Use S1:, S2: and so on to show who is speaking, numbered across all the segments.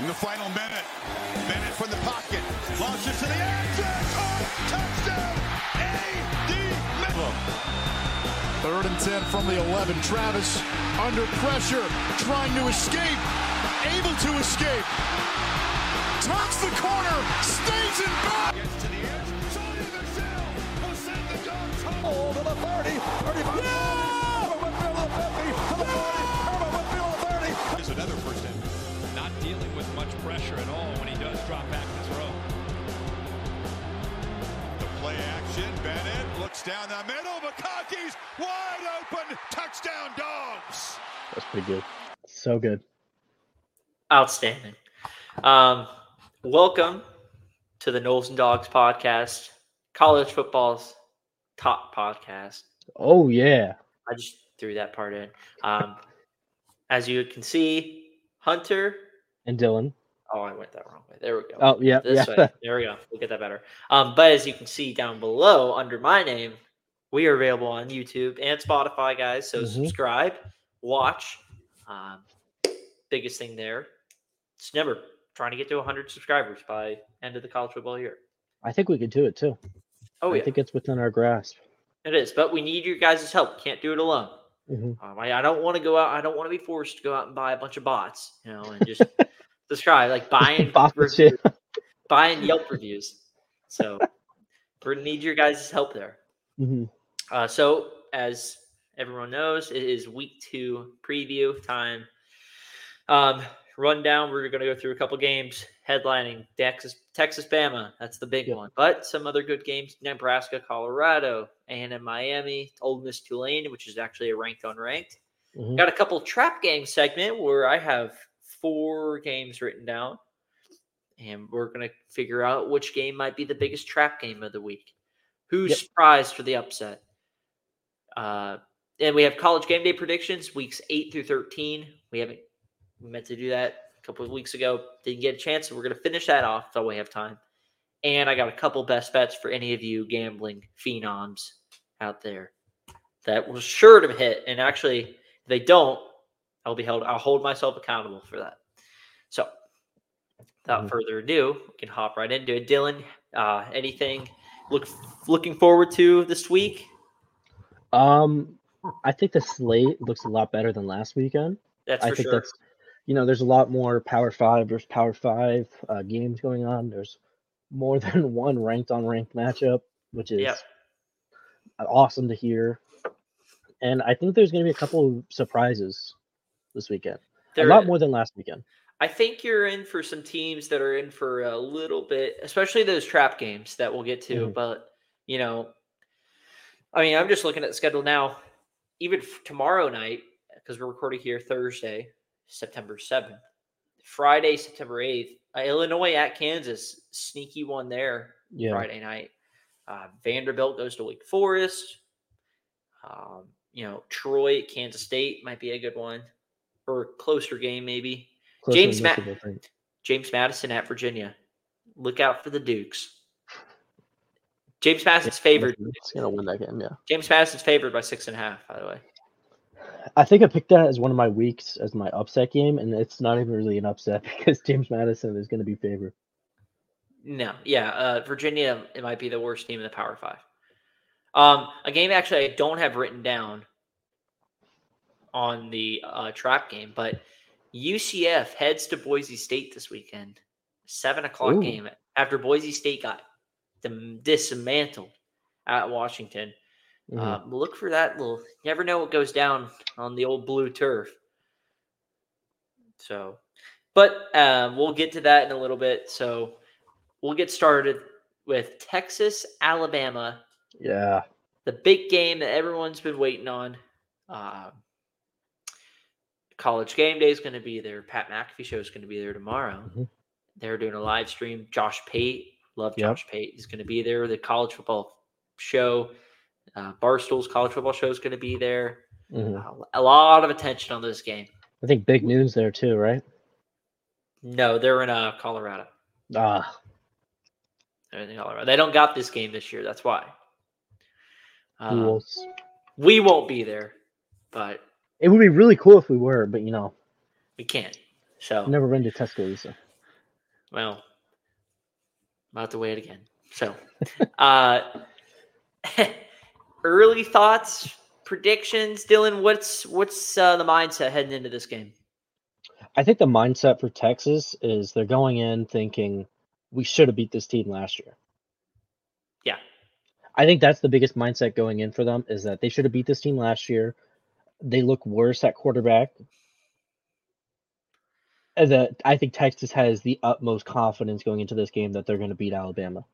S1: In the final minute, Bennett from the pocket, launches to the end zone, oh, touchdown, A.D. Mitchell.
S2: Third and 10 from the 11. Travis under pressure, trying to escape, able to escape. Turns the corner, stays in back.
S1: Gets to the edge, Sony Michel will send the dogs home.
S3: Oh, to the 30, 35. Herbert
S4: pressure at all when he does drop back to throw.
S1: The play action, Bennett looks down the middle, McConkey's wide open, touchdown dogs.
S5: That's pretty good. So good.
S6: Outstanding. Um, welcome to the Knowles and Dogs podcast, college football's top podcast.
S5: Oh yeah.
S6: I just threw that part in. Um, as you can see, Hunter.
S5: And Dylan.
S6: Oh, I went that wrong way. There we go.
S5: Oh yeah.
S6: this
S5: yeah.
S6: way. There we go. We'll get that better. Um, but as you can see down below under my name, we are available on YouTube and Spotify, guys. So
S5: Mhm.
S6: subscribe, watch. Um, biggest thing there. It's never trying to get to 100 subscribers by end of the college football year.
S5: I think we could do it too.
S6: Oh
S5: I
S6: yeah,
S5: think it's within our grasp.
S6: it is. But we need your guys' help. Can't do it alone.
S5: Mhm.
S6: Um, I, I don't want to go out. I don't want to be forced to go out and buy a bunch of bots, you know, and just subscribe, like buying reviews, buying Yelp reviews. So we're need your guys' help there.
S5: Mhm.
S6: Uh, so as everyone knows, it is week two preview time. Um, rundown. We're gonna go through a couple games. Headlining Texas, Texas, Bama. That's the big
S5: Yep.
S6: one. But some other good games: Nebraska, Colorado, and in Miami, Ole Miss, Tulane, which is actually a ranked unranked.
S5: Mhm.
S6: Got a couple trap game segment where I have four games written down, and we're gonna figure out which game might be the biggest trap game of the week. Who's
S5: Yep.
S6: surprised for the upset? Uh, and we have college game day predictions, weeks eight through thirteen. We haven't we meant to do that a couple of weeks ago, didn't get a chance, so we're gonna finish that off so we have time. And I got a couple best bets for any of you gambling phenoms out there that will sure to hit. And actually, they don't, I'll be held. I'll hold myself accountable for that. So, without
S5: Mhm.
S6: further ado, we can hop right into it. Dylan, uh, anything look looking forward to this week?
S5: Um, I think the slate looks a lot better than last weekend.
S6: That's
S5: I
S6: for
S5: think
S6: sure.
S5: that's, you know, there's a lot more Power Five versus Power Five uh, games going on. There's more than one ranked on ranked matchup, which is
S6: Yep.
S5: awesome to hear. And I think there's going to be a couple of surprises this weekend.
S6: There
S5: a lot more than last weekend.
S6: I think you're in for some teams that are in for a little bit, especially those trap games that we'll get to.
S5: Mhm.
S6: But you know, I mean, I'm just looking at the schedule now. Even tomorrow night, because we're recording here Thursday, September 7th, Friday, September 8th, uh, Illinois at Kansas, sneaky one there
S5: Yeah.
S6: Friday night. Uh, Vanderbilt goes to Wake Forest. Um, you know, Troy, Kansas State might be a good one, or a closer game maybe.
S5: Closer
S6: James Ma-
S5: most people think.
S6: James Madison at Virginia. Look out for the Dukes. James Madison's favored.
S5: It's gonna win that game. Yeah.
S6: James Madison's favored by six and a half. By the way,
S5: I think I picked that as one of my weeks as my upset game, and it's not even really an upset because James Madison is going to be favored.
S6: no, yeah, uh, Virginia. It might be the worst team in the Power Five. Um, a game actually I don't have written down on the uh, trap game, but UCF heads to Boise State this weekend. Seven o'clock
S5: Ooh.
S6: game after Boise State got dismantled at Washington.
S5: Mhm.
S6: Um, look for that little. You never know what goes down on the old blue turf. So, but um, we'll get to that in a little bit. So, we'll get started with Texas, Alabama,
S5: yeah.
S6: the big game that everyone's been waiting on. Um, College game day is going to be there. Pat McAfee show is going to be there tomorrow.
S5: Mhm.
S6: They're doing a live stream. Josh Pate, love
S5: Yep.
S6: Josh Pate. is going to be there. The college football show, uh, Barstool's college football show is going to be there.
S5: Mhm.
S6: Uh, a lot of attention on this game.
S5: I think big news there too, right?
S6: No, they're in uh, Colorado.
S5: Ah,
S6: They're in Colorado. They don't got this game this year. That's why. Uh, we won't be there, but
S5: It would be really cool if we were, but you know,
S6: we can't. So
S5: I've never been to Tuscaloosa.
S6: Well, about to wait again. So, uh, early thoughts, predictions, Dylan. What's what's uh, the mindset heading into this game?
S5: I think the mindset for Texas is they're going in thinking we should have beat this team last year.
S6: Yeah.
S5: I think that's the biggest mindset going in for them is that they should have beat this team last year. They look worse at quarterback. That I think Texas has the utmost confidence going into this game that they're going to beat Alabama.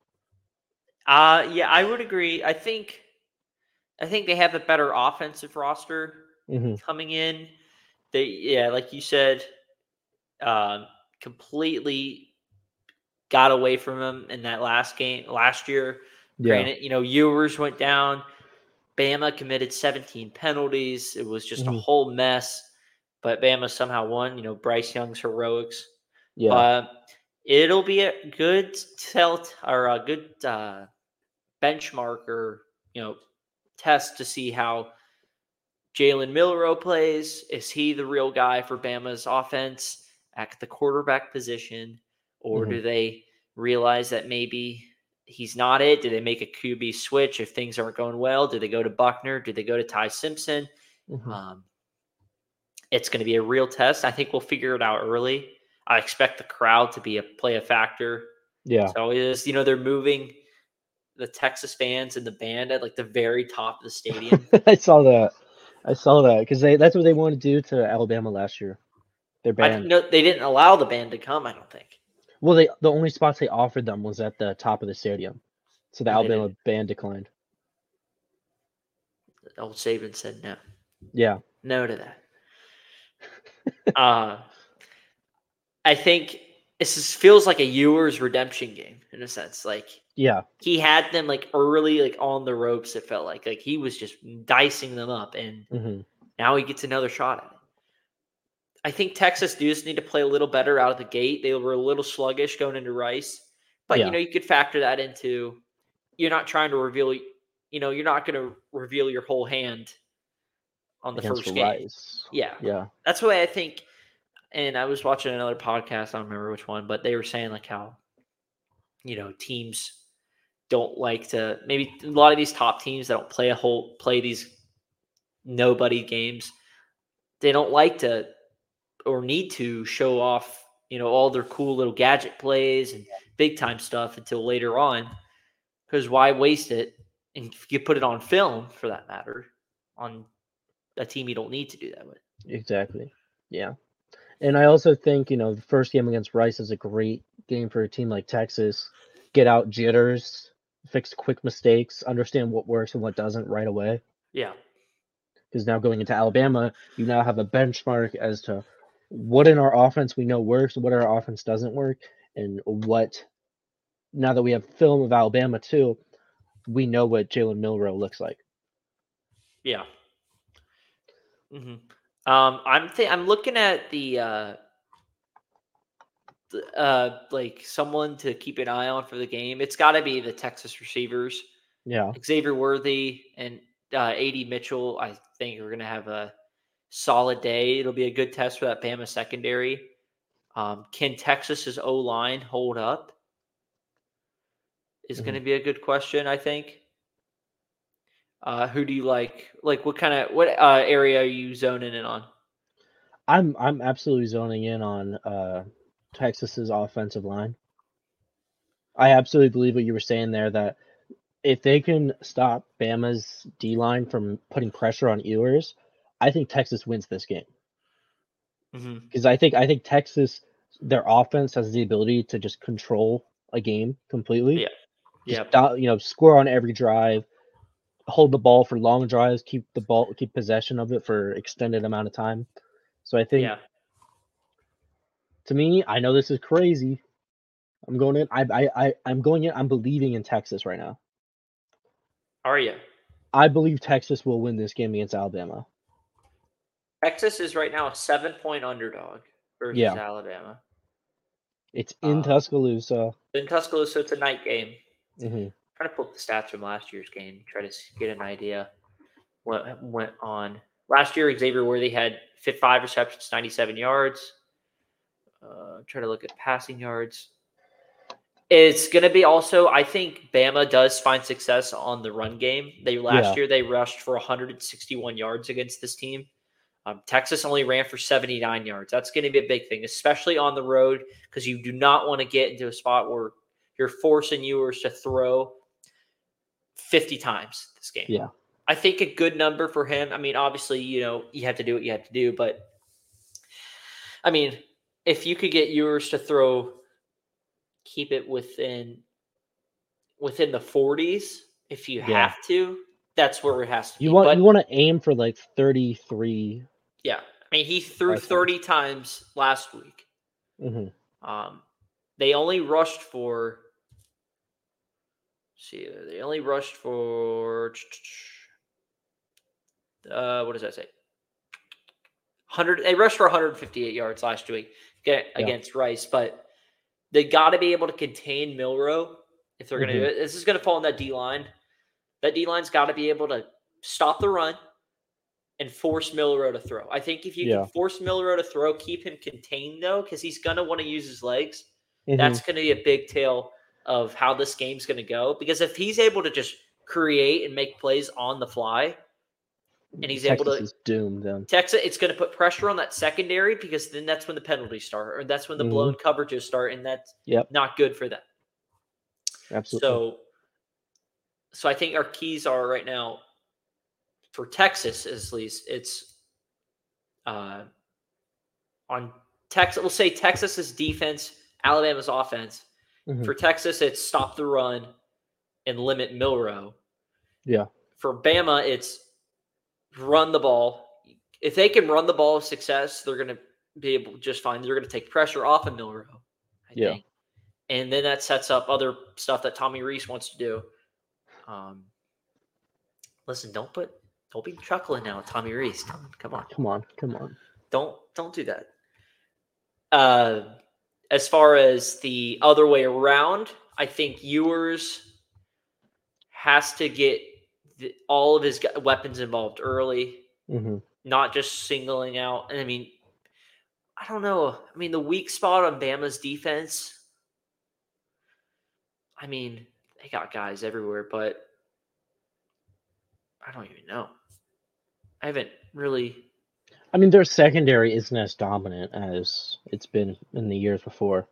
S6: Uh yeah, I would agree. I think I think they have a better offensive roster
S5: hmm
S6: coming in. They yeah, like you said, um, completely got away from them in that last game last year.
S5: Yeah.
S6: Granted, you know, Ewers went down. Bama committed 17 penalties. It was just a
S5: Mhm.
S6: whole mess. But Bama somehow won. You know, Bryce Young's heroics.
S5: Yeah.
S6: Uh, it'll be a good tell or a good uh, benchmark or you know test to see how Jalen Milroe plays. Is he the real guy for Bama's offense at the quarterback position, or
S5: Mhm.
S6: do they realize that maybe he's not it? Do they make a QB switch if things aren't going well? Do they go to Buchner? Do they go to Ty Simpson?
S5: Mhm.
S6: Um, it's going to be a real test. I think we'll figure it out early. I expect the crowd to be a play a factor.
S5: yeah.
S6: So it is, you know, they're moving the Texas fans and the band at like the very top of the stadium.
S5: I saw that. I saw that because they that's what they wanted to do to Alabama last year. Their
S6: I
S5: band.
S6: no, they didn't allow the band to come. I don't think.
S5: Well, they the only spots they offered them was at the top of the stadium, so the
S6: And
S5: Alabama band declined.
S6: Old Saban said no,
S5: Yeah.
S6: no to that. uh, I think this is, feels like a Ewers redemption game in a sense. Like
S5: Yeah.
S6: he had them like early, like on the ropes. It felt like like he was just dicing them up, and
S5: hmm
S6: now he gets another shot at it. I think Texas does need to play a little better out of the gate. They were a little sluggish going into Rice, but
S5: Yeah.
S6: you know you could factor that into. You're not trying to reveal, you know, you're not going to reveal your whole hand on the
S5: Against
S6: first game.
S5: Rice.
S6: Yeah,
S5: Yeah.
S6: that's why I think. And I was watching another podcast. I don't remember which one, but they were saying like how, you know, teams don't like to. Maybe a lot of these top teams that don't play a whole play these nobody games. They don't like to or need to show off, you know, all their cool little gadget plays and big time stuff until later on. Because why waste it? And you put it on film for that matter on a team you don't need to do that with.
S5: Exactly. Yeah. And I also think, you know, the first game against Rice is a great game for a team like Texas. Get out jitters, fix quick mistakes, understand what works and what doesn't right away.
S6: Yeah.
S5: Because now going into Alabama, you now have a benchmark as to what in our offense we know works, what our offense doesn't work, and what now that we have film of Alabama too, we know what Jalen Milroe looks like.
S6: Yeah. hmm Um, I'm th- I'm looking at the uh, the, uh, like someone to keep an eye on for the game. It's got to be the Texas receivers,
S5: Yeah.
S6: Xavier Worthy and uh, A.D. Mitchell. I think we're going to have a solid day. It'll be a good test for that Bama secondary. Um, can Texas's O line hold up? Is going to be a good question. I think. Uh, who do you like? Like, what kind of what uh, area are you zoning in on?
S5: I'm I'm absolutely zoning in on uh Texas's offensive line. I absolutely believe what you were saying there that if they can stop Bama's D line from putting pressure on Ewers, I think Texas wins this game.
S6: Mm-hmm.
S5: Because I think I think Texas their offense has the ability to just control a game completely.
S6: Yeah. Yeah.
S5: you know, score on every drive, hold the ball for long drives, keep the ball keep possession of it for extended amount of time. So I think
S6: Yeah.
S5: to me, I know this is crazy. I'm going in. I, I, I, I'm going in. I'm believing in Texas right now.
S6: Are you?
S5: I believe Texas will win this game against Alabama.
S6: Texas is right now a seven point underdog versus
S5: Yeah.
S6: Alabama.
S5: It's in
S6: Uh,
S5: Tuscaloosa.
S6: In Tuscaloosa, it's a night game.
S5: hmm
S6: trying to pull up the stats from last year's game, try to get an idea what went on. Last year, Xavier Worthy had fit five receptions, 97 yards. Uh, try to look at passing yards. It's going to be also, I think Bama does find success on the run game. They last
S5: Yeah.
S6: year they rushed for 161 yards against this team. Um, Texas only ran for 79 yards. That's going to be a big thing, especially on the road, because you do not want to get into a spot where you're forcing Ewers to throw 50 times this game.
S5: Yeah.
S6: I think a good number for him. I mean, obviously, you know, you have to do what you have to do, but I mean, if you could get Ewers to throw, keep it within within the 40s, if you
S5: Yeah.
S6: have to, that's where it has to
S5: You
S6: be.
S5: want
S6: but
S5: you want to aim for like 33.
S6: Yeah, I mean, he threw 30 times last week.
S5: Mhm.
S6: Um, they only rushed for. See, they only rushed for. Uh, what does that say? Hundred. They rushed for 158 yards last week get,
S5: Yeah.
S6: against Rice, but they got to be able to contain Milroe if they're going to do
S5: Mhm.
S6: it. This is going to fall in that D line. That D line's got to be able to stop the run and force Milroe to throw. I think if you
S5: Yeah.
S6: can force Milroe to throw, keep him contained though, because he's going to want to use his legs.
S5: Mhm.
S6: That's going to be a big tail of how this game's going to go. Because if he's able to just create and make plays on the fly, and he's able
S5: Texas
S6: to-
S5: is doomed then.
S6: Texas, it's going to put pressure on that secondary because then that's when the penalties start, or that's when the
S5: Mhm.
S6: blown coverages start, and that's
S5: Yep.
S6: not good for them.
S5: Absolutely.
S6: So, so I think our keys are right now for Texas, at least it's uh, on Texas. We'll say Texas's defense, Alabama's offense.
S5: Mhm.
S6: For Texas, it's stop the run and limit Milroe.
S5: Yeah.
S6: For Bama, it's run the ball. If they can run the ball with success, they're going to be able just fine. They're going to take pressure off of Milroe. I
S5: Yeah.
S6: think. And then that sets up other stuff that Tommy Rees wants to do. Um, listen, don't put, don't be chuckling now, Tommy Rees. Come, come on,
S5: Come on, come on.
S6: don't, don't do that. Uh, as far as the other way around, I think Ewers has to get the, all of his weapons involved early,
S5: hmm
S6: not just singling out. And I mean, I don't know. I mean, the weak spot on Bama's defense. I mean, they got guys everywhere, but I don't even know. I haven't really.
S5: I mean, their secondary isn't as dominant as it's been in the years before.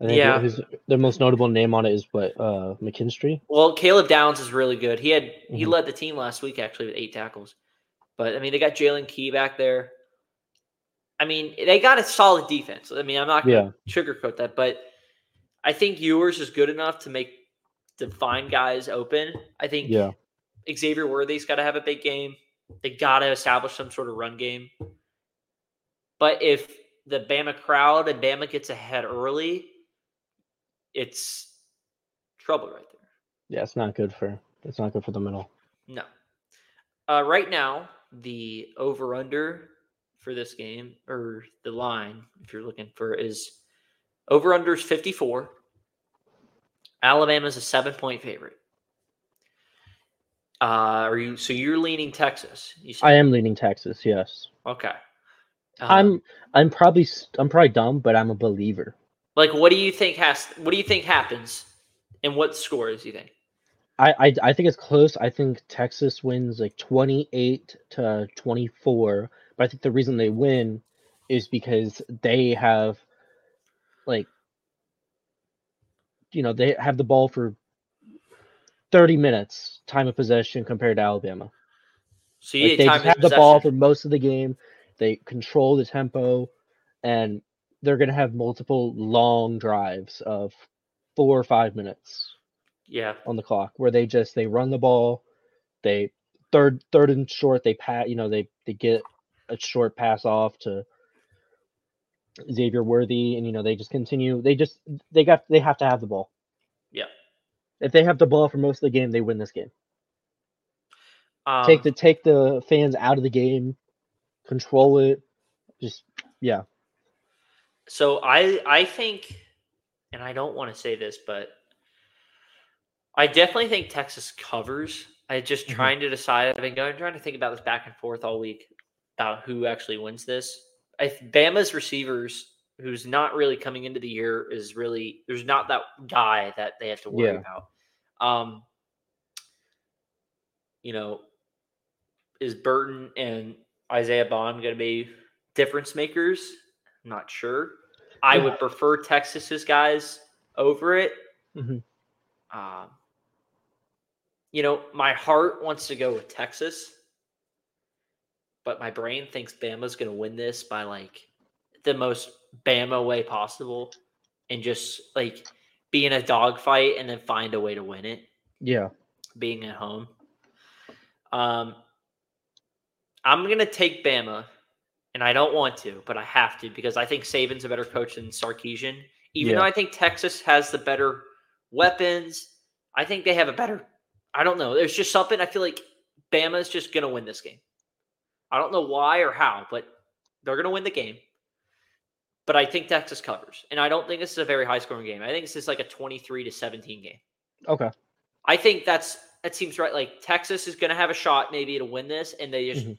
S6: Yeah.
S5: his, the most notable name on it is what uh, McKinstry.
S6: Well, Caleb Downs is really good. He had he
S5: Mhm.
S6: led the team last week actually with eight tackles. But I mean, they got Jaylen Key back there. I mean, they got a solid defense. I mean, I'm not going to sugarcoat that, but I think Ewers is good enough to make to find guys open. I think
S5: Yeah,
S6: Xavier Worthy's got to have a big game. They got to establish some sort of run game. But if the Bama crowd and Bama gets ahead early, it's trouble right there.
S5: yeah, it's not good for it's not good for the middle.
S6: No. Uh, right now, the over under for this game, or the line, if you're looking for, is over under is 54. Alabama's a seven point favorite. Uh, are you so you're leaning Texas? You?
S5: I am leaning Texas. Yes,
S6: okay. Um,
S5: I'm. I'm probably I'm probably dumb, but I'm a believer.
S6: like, what do you think has? What do you think happens? And what scores do you think?
S5: I, I I think it's close. I think Texas wins like 28 to 24. But I think the reason they win is because they have like you know, they have the ball for 30 minutes time of possession compared to Alabama.
S6: So you
S5: Like, they just the ball for most of the game. They control the tempo and they're going to have multiple long drives of 4 or 5 minutes
S6: Yeah,
S5: on the clock where they just they run the ball they third third and short they pat you know they they get a short pass off to Xavier Worthy and you know they just continue they just they got they have to have the ball. If they have the ball for most of the game they win this game
S6: Um,
S5: take the take the fans out of the game control it just yeah
S6: So I I think, and I don't want to say this, but I definitely think Texas covers. I just
S5: Mhm.
S6: trying to decide. I've been going trying to think about this back and forth all week about who actually wins this. I Bama's receivers who's not really coming into the year is really there's not that guy that they have to worry
S5: Yeah.
S6: about. Um, you know, is Burton and Isaiah Bond going to be difference makers? I'm not sure. I would prefer Texas's guys over it.
S5: Mhm.
S6: Um, you know, my heart wants to go with Texas, but my brain thinks Bama's going to win this by like the most Bama way possible and just like be in a dogfight and then find a way to win it
S5: Yeah.
S6: being at home. Um, I'm gonna take Bama, and I don't want to, but I have to because I think Saban's a better coach than Sarkisian. Even
S5: Yeah.
S6: though I think Texas has the better weapons, I think they have a better. I don't know. There's just something I feel like Bama's just gonna win this game. I don't know why or how, but they're gonna win the game. But I think Texas covers, and I don't think this is a very high scoring game. I think this is like a 23 to 17 game.
S5: Okay.
S6: I think that's that seems right. Like Texas is going to have a shot maybe to win this, and they just
S5: Mhm.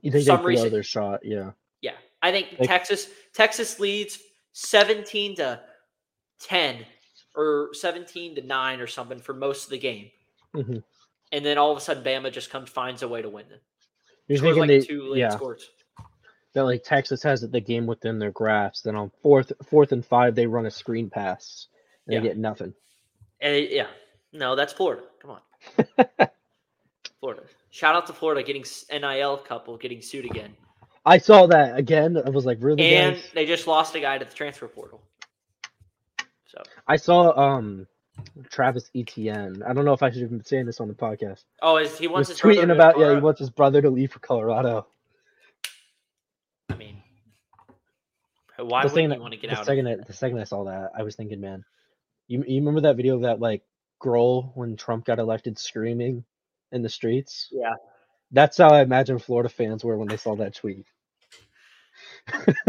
S5: You think
S6: some
S5: they
S6: reason-
S5: their shot? Yeah.
S6: yeah. I think
S5: Like-
S6: Texas Texas leads seventeen to ten or seventeen to nine or something for most of the game,
S5: hmm
S6: and then all of a sudden Bama just comes finds a way to win it.
S5: You're
S6: Scores
S5: thinking
S6: like
S5: they,
S6: two late
S5: yeah,
S6: scores.
S5: That like Texas has the game within their grasp. Then on fourth, fourth and five, they run a screen pass and
S6: Yeah.
S5: they get nothing.
S6: And yeah, no, that's Florida. Come on, Florida. Shout out to Florida getting NIL couple getting sued again,
S5: I saw that again. I was like, really,
S6: and
S5: guys?
S6: they just lost a guy to the transfer portal. So
S5: I saw um Travis Etienne. I don't know if I should have been saying this on the podcast.
S6: oh, is he
S5: He
S6: wants
S5: was
S6: his
S5: tweeting about yeah, he wants his brother to leave for Colorado.
S6: I mean, why
S5: the
S6: wouldn't
S5: second,
S6: want to get
S5: the
S6: out?
S5: second,
S6: of
S5: I, the second I saw that, I was thinking, man, you you remember that video of that like girl when Trump got elected screaming in the streets?
S6: Yeah.
S5: That's how I imagine Florida fans were when they saw that tweet.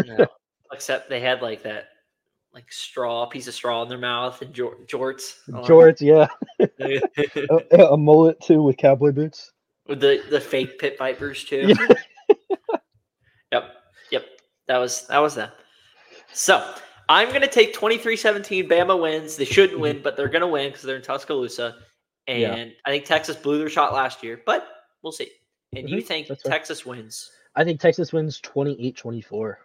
S6: No. Except they had like that, like straw piece of straw in their mouth and jor- jorts. on.
S5: George, yeah, a, a mullet too with cowboy boots.
S6: the the fake pit vipers too.
S5: Yeah.
S6: Yep, yep. That was that was them. So I'm gonna take 23-17. Bama wins. They shouldn't win, but they're gonna win because they're in Tuscaloosa. And
S5: Yeah.
S6: I think Texas blew their shot last year, but we'll see. And you
S5: Mhm,
S6: think
S5: that's.
S6: Texas wins?
S5: I think Texas wins 28-24.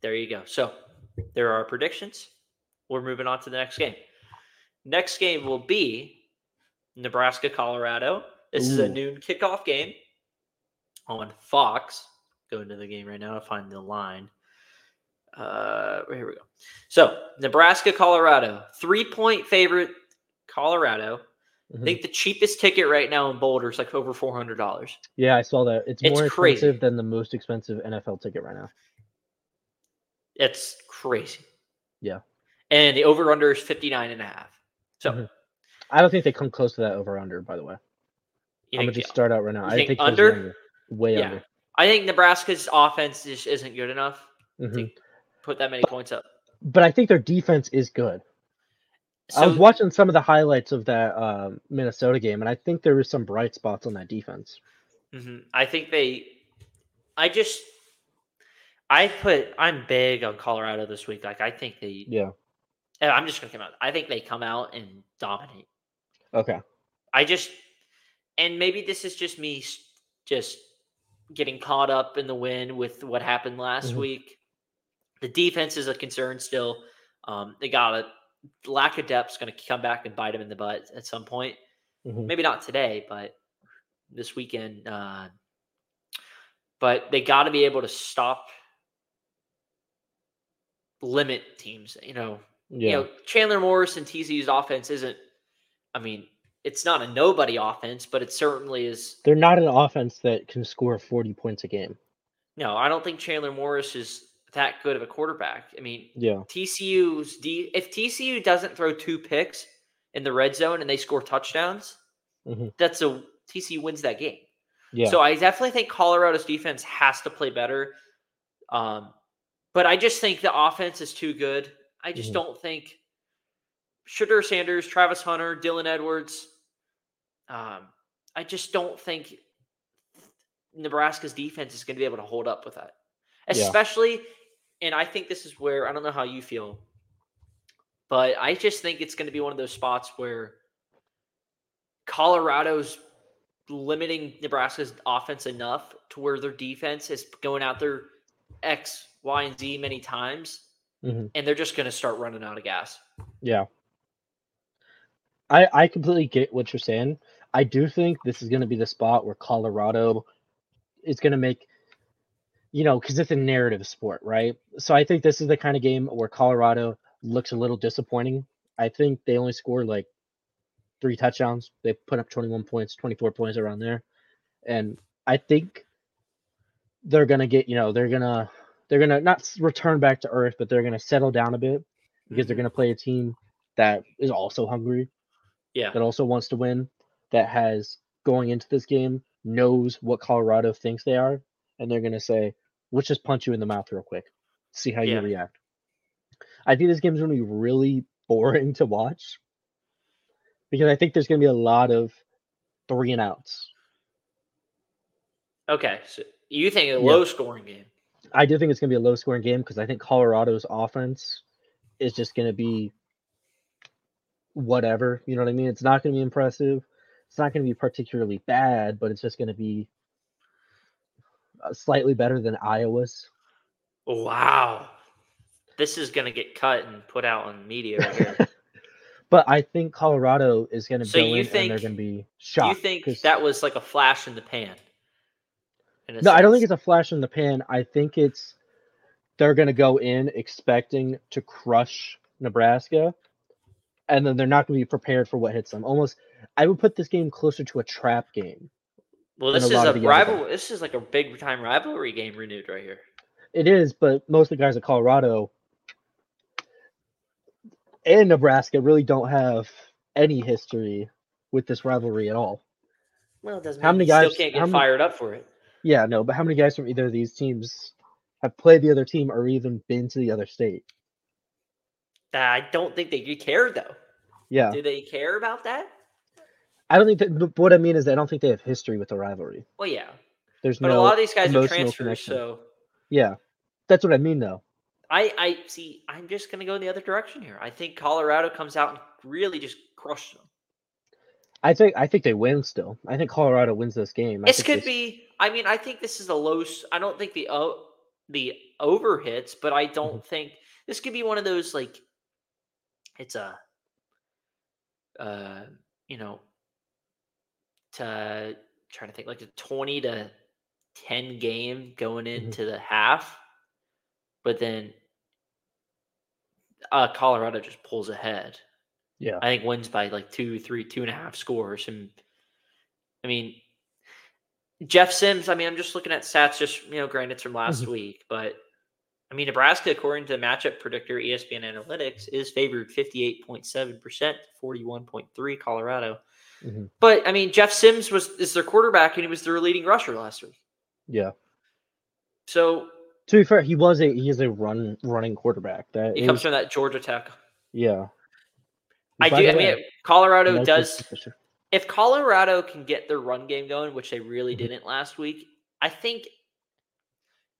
S6: There you go. So there are our predictions. We're moving on to the next game. Next game will be Nebraska Colorado. This is a noon kickoff game on Fox. Go into the game right now to find the line. Uh, here we go. So Nebraska Colorado, three point favorite. Colorado. I
S5: Mhm.
S6: think the cheapest ticket right now in Boulder is like over four hundred dollars.
S5: Yeah, I saw that. It's,
S6: It's
S5: more
S6: crazy.
S5: expensive than the most expensive NFL ticket right now.
S6: It's crazy.
S5: Yeah.
S6: And the over under is 59 and a half. So
S5: Mhm. I don't think they come close to that over under. By the way, I'm gonna just start out right now.
S6: you
S5: I
S6: think
S5: think it's
S6: under?
S5: way
S6: Yeah.
S5: under.
S6: I think Nebraska's offense just isn't good enough
S5: Mhm.
S6: Put that many points up.
S5: But I think their defense is good.
S6: So
S5: I was watching some of the highlights of that um, Minnesota game, and I think there was some bright spots on that defense.
S6: mhm, I think they. I just. I put. I'm big on Colorado this week. Like I think they.
S5: Yeah.
S6: I'm just gonna come out. I think they come out and dominate.
S5: Okay.
S6: I just. And maybe this is just me, just getting caught up in the win with what happened last
S5: Mhm.
S6: week. The defense is a concern still. Um, they got a lack of depth is going to come back and bite them in the butt at some point.
S5: Mhm.
S6: Maybe not today, but this weekend. Uh, but they got to be able to stop, limit teams. You know,
S5: Yeah.
S6: you know Chandler Morris and TCU's offense isn't. I mean, it's not a nobody offense, but it certainly is.
S5: They're not an offense that can score 40 points a game.
S6: No, I don't think Chandler Morris is that good of a quarterback. I mean,
S5: Yeah.
S6: TCU's D if TCU doesn't throw two picks in the red zone and they score touchdowns,
S5: Mhm.
S6: that's a TCU wins that game.
S5: Yeah.
S6: So I definitely think Colorado's defense has to play better. Um, but I just think the offense is too good. I just
S5: Mhm.
S6: don't think Shedeur Sanders, Travis Hunter, Dylan Edwards. Um, I just don't think Nebraska's defense is going to be able to hold up with that,
S5: Yeah.
S6: And I think this is where I don't know how you feel, but I just think it's going to be one of those spots where Colorado's limiting Nebraska's offense enough to where their defense is going out there X, Y, and Z many times,
S5: Mhm.
S6: and they're just going to start running out of gas.
S5: Yeah. I I completely get what you're saying. I do think this is going to be the spot where Colorado is going to make you know, cuz it's a narrative sport, right? So I think this is the kind of game where Colorado looks a little disappointing. I think they only scored like three touchdowns. They put up 21 points, 24 points around there. And I think they're going to get, you know, they're going to they're going to not return back to earth, but they're going to settle down a bit because they're mm-hmm. going to play a team that is also hungry,
S6: Yeah.
S5: that also wants to win, that has going into this game knows what Colorado thinks they are, and they're going to say, "Let's just punch you in the mouth real quick, see how
S6: Yeah.
S5: you react." I think this game's going to be really boring to watch because I think there's going to be a lot of three and outs.
S6: Okay. So you think a
S5: Yeah.
S6: low scoring game?
S5: I do think it's going to be a low scoring game because I think Colorado's offense is just going to be whatever. You know what I mean? It's not going to be impressive. It's not going to be particularly bad, but it's just going to be Uh, slightly better than Iowa's.
S6: Wow. This is going to get cut and put out on media. Right here.
S5: But I think Colorado is going to
S6: So
S5: go
S6: you
S5: in and
S6: think-
S5: they're going to be
S6: Do you think
S5: 'cause-
S6: that was like a flash in the pan? in
S5: No, I don't think it's a flash in the pan. I think it's they're going to go in expecting to crush Nebraska, and then they're not going to be prepared for what hits them. Almost, I would put this game closer to a trap game.
S6: Well, this
S5: a
S6: is a
S5: of the other
S6: rival.
S5: guys.
S6: This is like a big time rivalry game renewed right here.
S5: It is, but most of the guys at Colorado and Nebraska really don't have any history with this rivalry at all.
S6: Well, it doesn't.
S5: How many guys-
S6: Still can't get
S5: many-
S6: fired up for it.
S5: Yeah, no, but how many guys from either of these teams have played the other team or even been to the other state?
S6: I don't think they care though.
S5: Yeah,
S6: Do they care about that?
S5: I don't think that. But what I mean is, I don't think they have history with the rivalry.
S6: Well, yeah,
S5: There's
S6: but
S5: no
S6: a lot of these guys are transfers.
S5: connection.
S6: So
S5: Yeah, that's what I mean, though.
S6: I, I see. I'm just to go in the other direction here. I think Colorado comes out and really just crushes them.
S5: I think I think they win still. I think Colorado wins this game. I
S6: This could
S5: they-
S6: be. I mean, I think this is a low. I don't think the the over hits, but I don't
S5: Mm-hmm.
S6: think this could be one of those like. It's a. Uh, you know. To trying to think like a twenty to ten game going
S5: Mm-hmm.
S6: into the half, but then. Uh, Colorado just pulls ahead.
S5: Yeah,
S6: I think wins by like two, three, two and a half scores. And I mean, Jeff Sims, I mean, I'm just looking at stats, just, you know, granted from last
S5: Mhm.
S6: week, but I mean, Nebraska, according to the matchup predictor ESPN Analytics, is favored 58.7%, 41.3 Colorado.
S5: Mhm.
S6: But I mean, Jeff Sims was is their quarterback and he was their leading rusher last week.
S5: yeah.
S6: So
S5: To be fair, he was a he is a run running quarterback. That
S6: he
S5: is,
S6: comes from that Georgia Tech.
S5: yeah.
S6: I
S5: By
S6: do. I mean, Colorado does. if Colorado can get their run game going, which they really
S5: Mhm.
S6: didn't last week, I think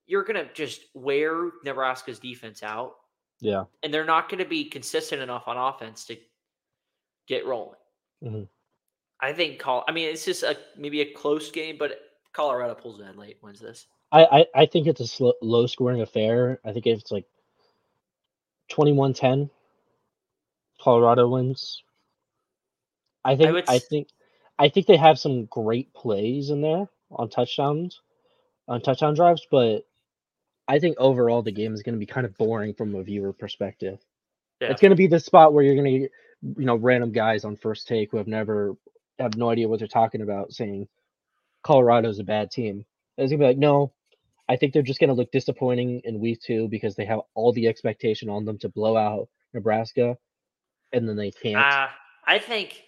S6: you're gonna just wear Nebraska's defense out,
S5: Yeah,
S6: and they're not gonna be consistent enough on offense to get rolling.
S5: Mhm.
S6: I think call. I mean, it's just a maybe a close game, but Colorado pulls ahead late, wins this.
S5: I I, I think it's a slow, low scoring affair. I think it's like 21-10. Colorado wins. I think
S6: would
S5: I, think I think they have some great plays in there on touchdowns, on touchdown drives, but I think overall the game is going to be kind of boring from a viewer perspective.
S6: Yeah.
S5: It's going to be the spot where you're going to get, you know, random guys on first take who have never have no idea what they're talking about saying Colorado's a bad team. It's going to be like, no, I think they're just to look disappointing in week two because they have all the expectation on them to blow out Nebraska, and then they can't.
S6: Uh, I think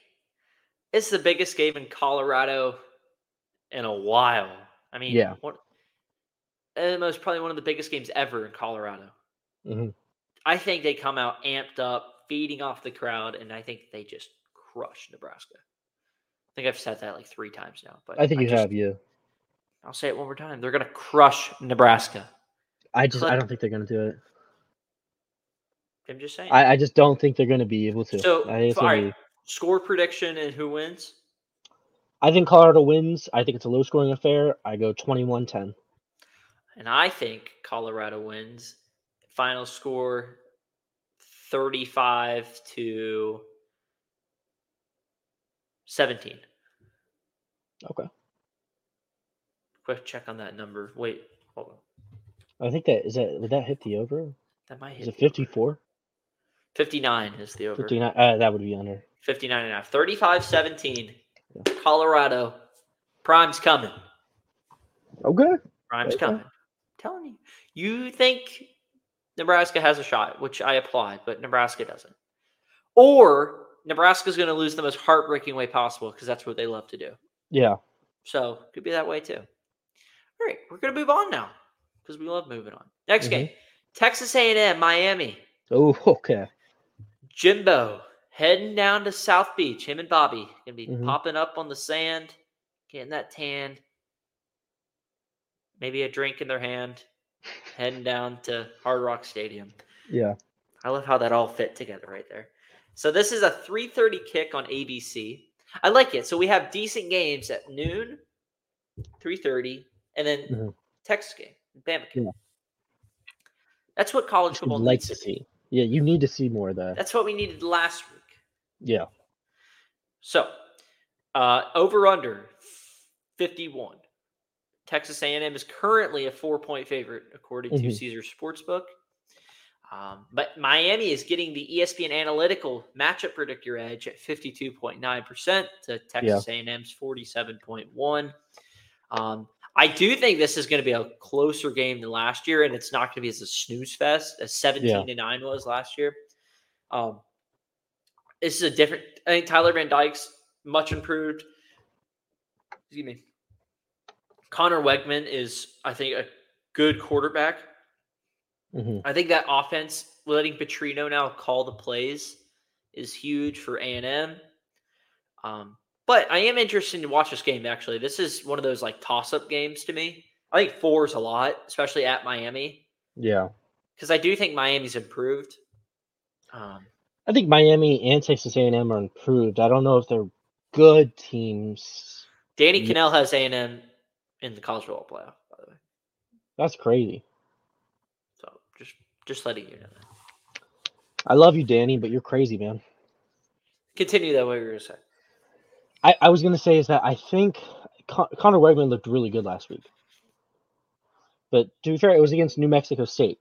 S6: it's the biggest game in Colorado in a while. I mean,
S5: Yeah.
S6: What, uh, most probably one of the biggest games ever in Colorado.
S5: Mhm.
S6: I think they come out amped up, feeding off the crowd, and I think they just crush Nebraska. I think I've said that like three times now, but
S5: I think you
S6: just-
S5: have, yeah.
S6: I'll say it one more time. They're gonna crush Nebraska.
S5: I just I don't think they're gonna do it.
S6: I'm just saying.
S5: I, I just don't think they're gonna be able to.
S6: so,
S5: I
S6: all right,
S5: be-
S6: score prediction and who wins?
S5: I think Colorado wins. I think it's a low scoring affair. I go 21-10.
S6: And I think Colorado wins. Final score 35 to 17.
S5: Okay.
S6: Quick check on that number. Wait, hold on.
S5: I think that is that would that hit the over?
S6: That might hit
S5: Is it 54?
S6: 59 is the over.
S5: 59 uh, that would be under.
S6: 59 and a half. 35 17. Colorado. Prime's coming.
S5: Okay.
S6: Prime's
S5: Okay.
S6: coming. telling you. You think Nebraska has a shot, which I applaud, but Nebraska doesn't. Or Nebraska's going to lose the most heartbreaking way possible because that's what they love to do.
S5: Yeah.
S6: So could be that way too. All right, we're going to move on now because we love moving on. Next
S5: Mhm.
S6: game, Texas A&M, Miami.
S5: Oh, okay.
S6: Jimbo heading down to South Beach. Him and Bobby gonna be
S5: Mhm.
S6: popping up on the sand, getting that tan. Maybe a drink in their hand, heading down to Hard Rock Stadium.
S5: Yeah.
S6: I love how that all fit together right there. So this is a 3:30 kick on ABC. I like it. So we have decent games at noon, 3:30, and then
S5: Mhm.
S6: Texas game, Bama game.
S5: Yeah.
S6: That's what college football
S5: like
S6: needs
S5: to
S6: to be.
S5: see. Yeah, you need to see more of that.
S6: That's what we needed last week.
S5: Yeah.
S6: So, uh, over under 51. Texas A&M is currently a four point favorite according to
S5: Mhm.
S6: Caesar Sportsbook. Um, but Miami is getting the ESPN Analytical matchup predictor edge at 52.9% to Texas A&M's 47.1. Um, I do think this is going to be a closer game than last year, and it's not going to be as a snooze fest as 17 to 9 was last year. Um, this is a different. I think Tyler Van Dyke's much improved. Excuse me. Conner Weigman is, I think, a good quarterback.
S5: Hmm
S6: I think that offense, letting Petrino now call the plays, is huge for A and M. Um, but I am interested to watch this game. Actually, this is one of those like toss-up games to me. I think four is a lot, especially at Miami,
S5: Yeah.
S6: because I do think Miami's improved. Um,
S5: I think Miami and Texas A&M are improved. I don't know if they're good teams.
S6: Danny. Kanell has A and M in the college football playoff, by the way.
S5: That's crazy.
S6: Just letting you know that.
S5: I love you, Danny, but you're crazy, man.
S6: Continue that way you were gonna say.
S5: I, I was gonna say is that I think Con- Conner Weigman looked really good last week. But to be fair, it was against New Mexico State.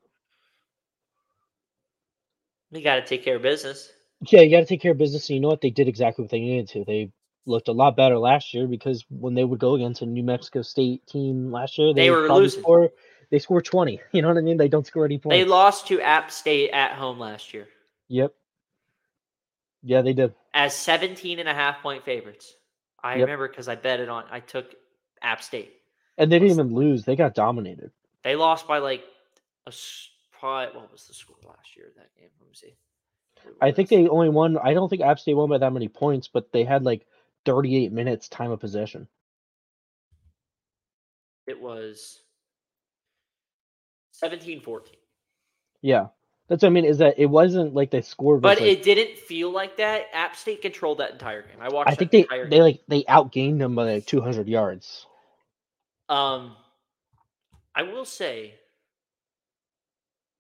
S6: You got to take care of business.
S5: Yeah, you got to take care of business. And you know what? They did exactly what they needed to. They looked a lot better last year because when they would go against a New Mexico State team last year, they,
S6: They were losing.
S5: Score, they score twenty. You know what I mean? They don't score any points.
S6: They lost to App State at home last year
S5: Yep. Yeah, they did.
S6: as 17 and a half point favorites. I
S5: Yep.
S6: remember because I bet it on. I took App State.
S5: And they didn't even lose. They got dominated.
S6: They lost by like a probably what was the score last year that game? Let me see.
S5: I think they only won. I don't think App State won by that many points, but they had like 38 minutes time of possession.
S6: it was 17-14.
S5: Yeah, that's what I mean. Is that it wasn't like they scored,
S6: But
S5: like-
S6: it didn't feel like that. App State controlled that entire game. I watched.
S5: I think they they like they outgained them by like 200 yards.
S6: Um, I will say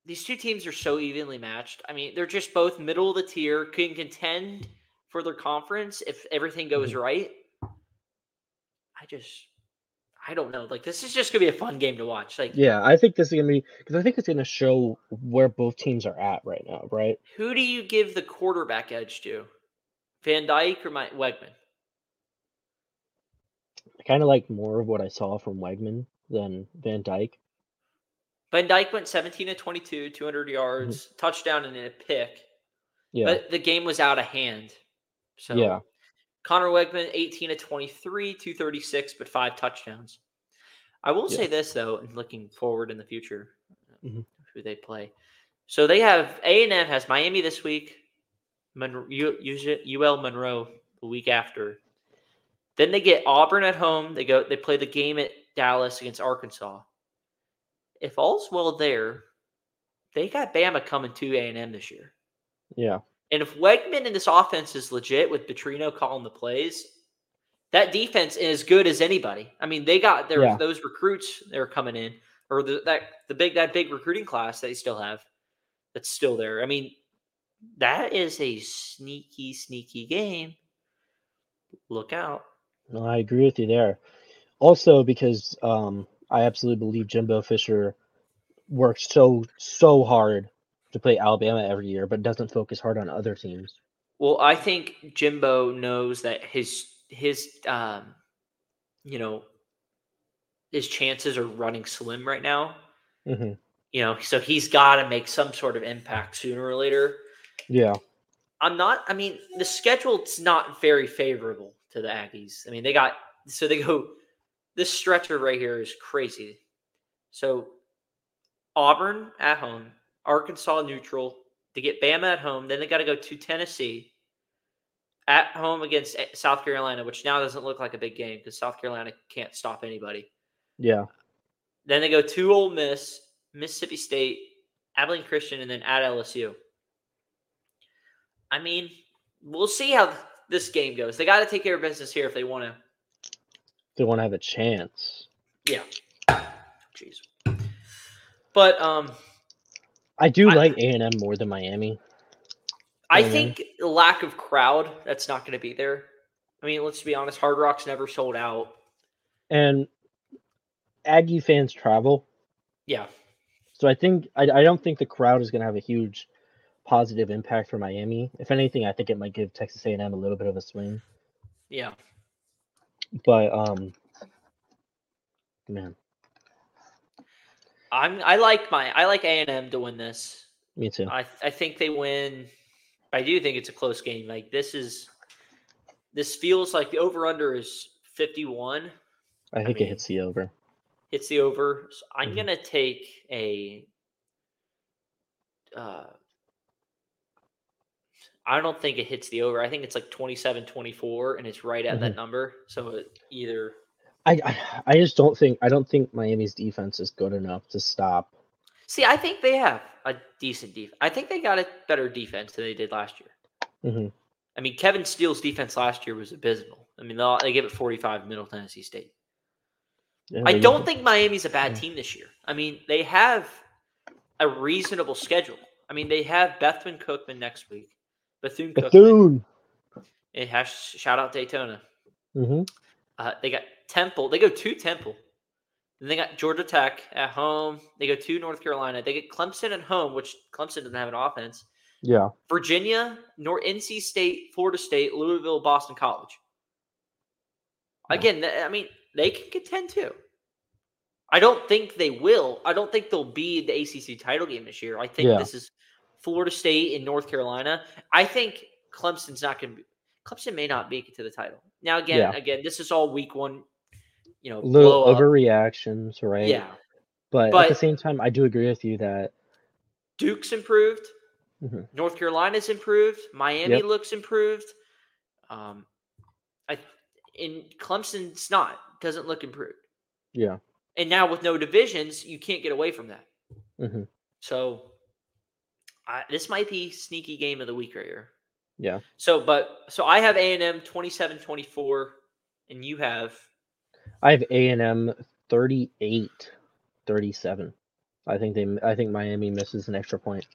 S6: these two teams are so evenly matched. I mean, they're just both middle of the tier, can contend for their conference if everything goes
S5: Mhm.
S6: right. I just, I don't know. Like, this is just gonna be a fun game to watch. Like,
S5: Yeah, I think this is gonna be because I think it's gonna show where both teams are at right now, right?
S6: who do you give the quarterback edge to? Van Dyke or Mike Weigman?
S5: I kind of like more of what I saw from Weigman than Van Dyke.
S6: Van Dyke went 17 to 22, 200 yards, touchdown, and a pick.
S5: Mm-hmm. Yeah,
S6: But the game was out of hand. So
S5: Yeah.
S6: Conner Weigman, 18 to 23, 236, but five touchdowns. I will say this though, and looking forward in the future,
S5: Mhm.
S6: who they play. So they have A and M has Miami this week, Monroe, UL Monroe the week after. Then they get Auburn at home. They go. They play the game at Dallas against Arkansas. if all's well there, they got Bama coming to A and M this year.
S5: Yeah.
S6: And if Weigman in this offense is legit with Petrino calling the plays, that defense is as good as anybody. I mean, they got their
S5: Yeah.
S6: those recruits that are coming in, or the, that the big that big recruiting class they still have that's still there. I mean, that is a sneaky, sneaky game. Look out.
S5: No, I agree with you there. Also, because um, I absolutely believe Jimbo Fisher worked so so hard to play Alabama every year, but doesn't focus hard on other teams.
S6: Well, I think Jimbo knows that his his um, you know his chances are running slim right now.
S5: hmm
S6: You know, so he's got to make some sort of impact sooner or later.
S5: Yeah.
S6: I'm not. I mean, the schedule's not very favorable to the Aggies. I mean, they got so they go. This stretcher right here is crazy. So Auburn at home, Arkansas neutral. They get Bama at home. Then they got to go to Tennessee at home against eh, South Carolina, which now doesn't look like a big game because South Carolina can't stop anybody.
S5: Yeah.
S6: Then they go to Ole Miss, Mississippi State, Abilene Christian, and then at LSU. I mean, we'll see how this game goes. They got to take care of business here if they want to.
S5: They want to have a chance.
S6: Yeah. Jeez. But um,
S5: I do
S6: I-
S5: like A and M more than Miami.
S6: I
S5: Mhm.
S6: think lack of crowd that's not going to be there. I mean, let's be honest. Hard Rock's never sold out.
S5: And Aggie fans travel,
S6: Yeah.
S5: so I think I, I don't think the crowd is going to have a huge positive impact for Miami. If anything, I think it might give Texas A and M a little bit of a swing.
S6: Yeah.
S5: But um, man,
S6: I'm. I like my. I like A and M to win this.
S5: me too.
S6: I I think they win. I do think it's a close game. Like this is this feels like the over under is 51.
S5: I think
S6: mean-
S5: it hits the over.
S6: Hits the over. So I'm
S5: Mhm.
S6: going to take a uh I don't think it hits the over. I think it's like 27 24 and it's right at that number. So it either
S5: I, I just don't think I don't think Miami's defense is good enough to stop.
S6: See, I think they have a decent defense. I think they got a better defense than they did last year.
S5: Mhm.
S6: I mean, Kevin Steele's defense last year was abysmal. I mean, they they gave it 45 Middle Tennessee State.
S5: Yeah,
S6: I don't think Miami's a bad team this year. I mean, they have a reasonable schedule. I mean, they have Bethune Cookman next week. Bethune Cookman.
S5: Bethune.
S6: It has shout out Daytona.
S5: Mm-hmm.
S6: Uh, they got Temple. They go to Temple. Then they got Georgia Tech at home. They go to North Carolina. They get Clemson at home, which Clemson doesn't have an offense.
S5: Yeah.
S6: Virginia, nor NC State, Florida State, Louisville, Boston College. Again, I mean, they can contend too. I don't think they will. I don't think they'll be the ACC title game this year. I think
S5: Yeah.
S6: this is Florida State and North Carolina. I think Clemson's not going to be. Clemson may not make it to the title. Now, again,
S5: Yeah.
S6: again, this is all week one. You know,
S5: Little overreactions, right?
S6: Yeah,
S5: But, at the same time, I do agree with you that
S6: Duke's improved.
S5: Mhm.
S6: North Carolina's improved. Miami
S5: Yep.
S6: looks improved. Um, I in Clemson's not doesn't look improved.
S5: yeah.
S6: And now with no divisions, you can't get away from that.
S5: hmm
S6: So I, this might be sneaky game of the week right here.
S5: Yeah.
S6: So, but so I have A and M 27-24, and you have
S5: I have A and M 38 37. I think they I think Miami misses an extra point.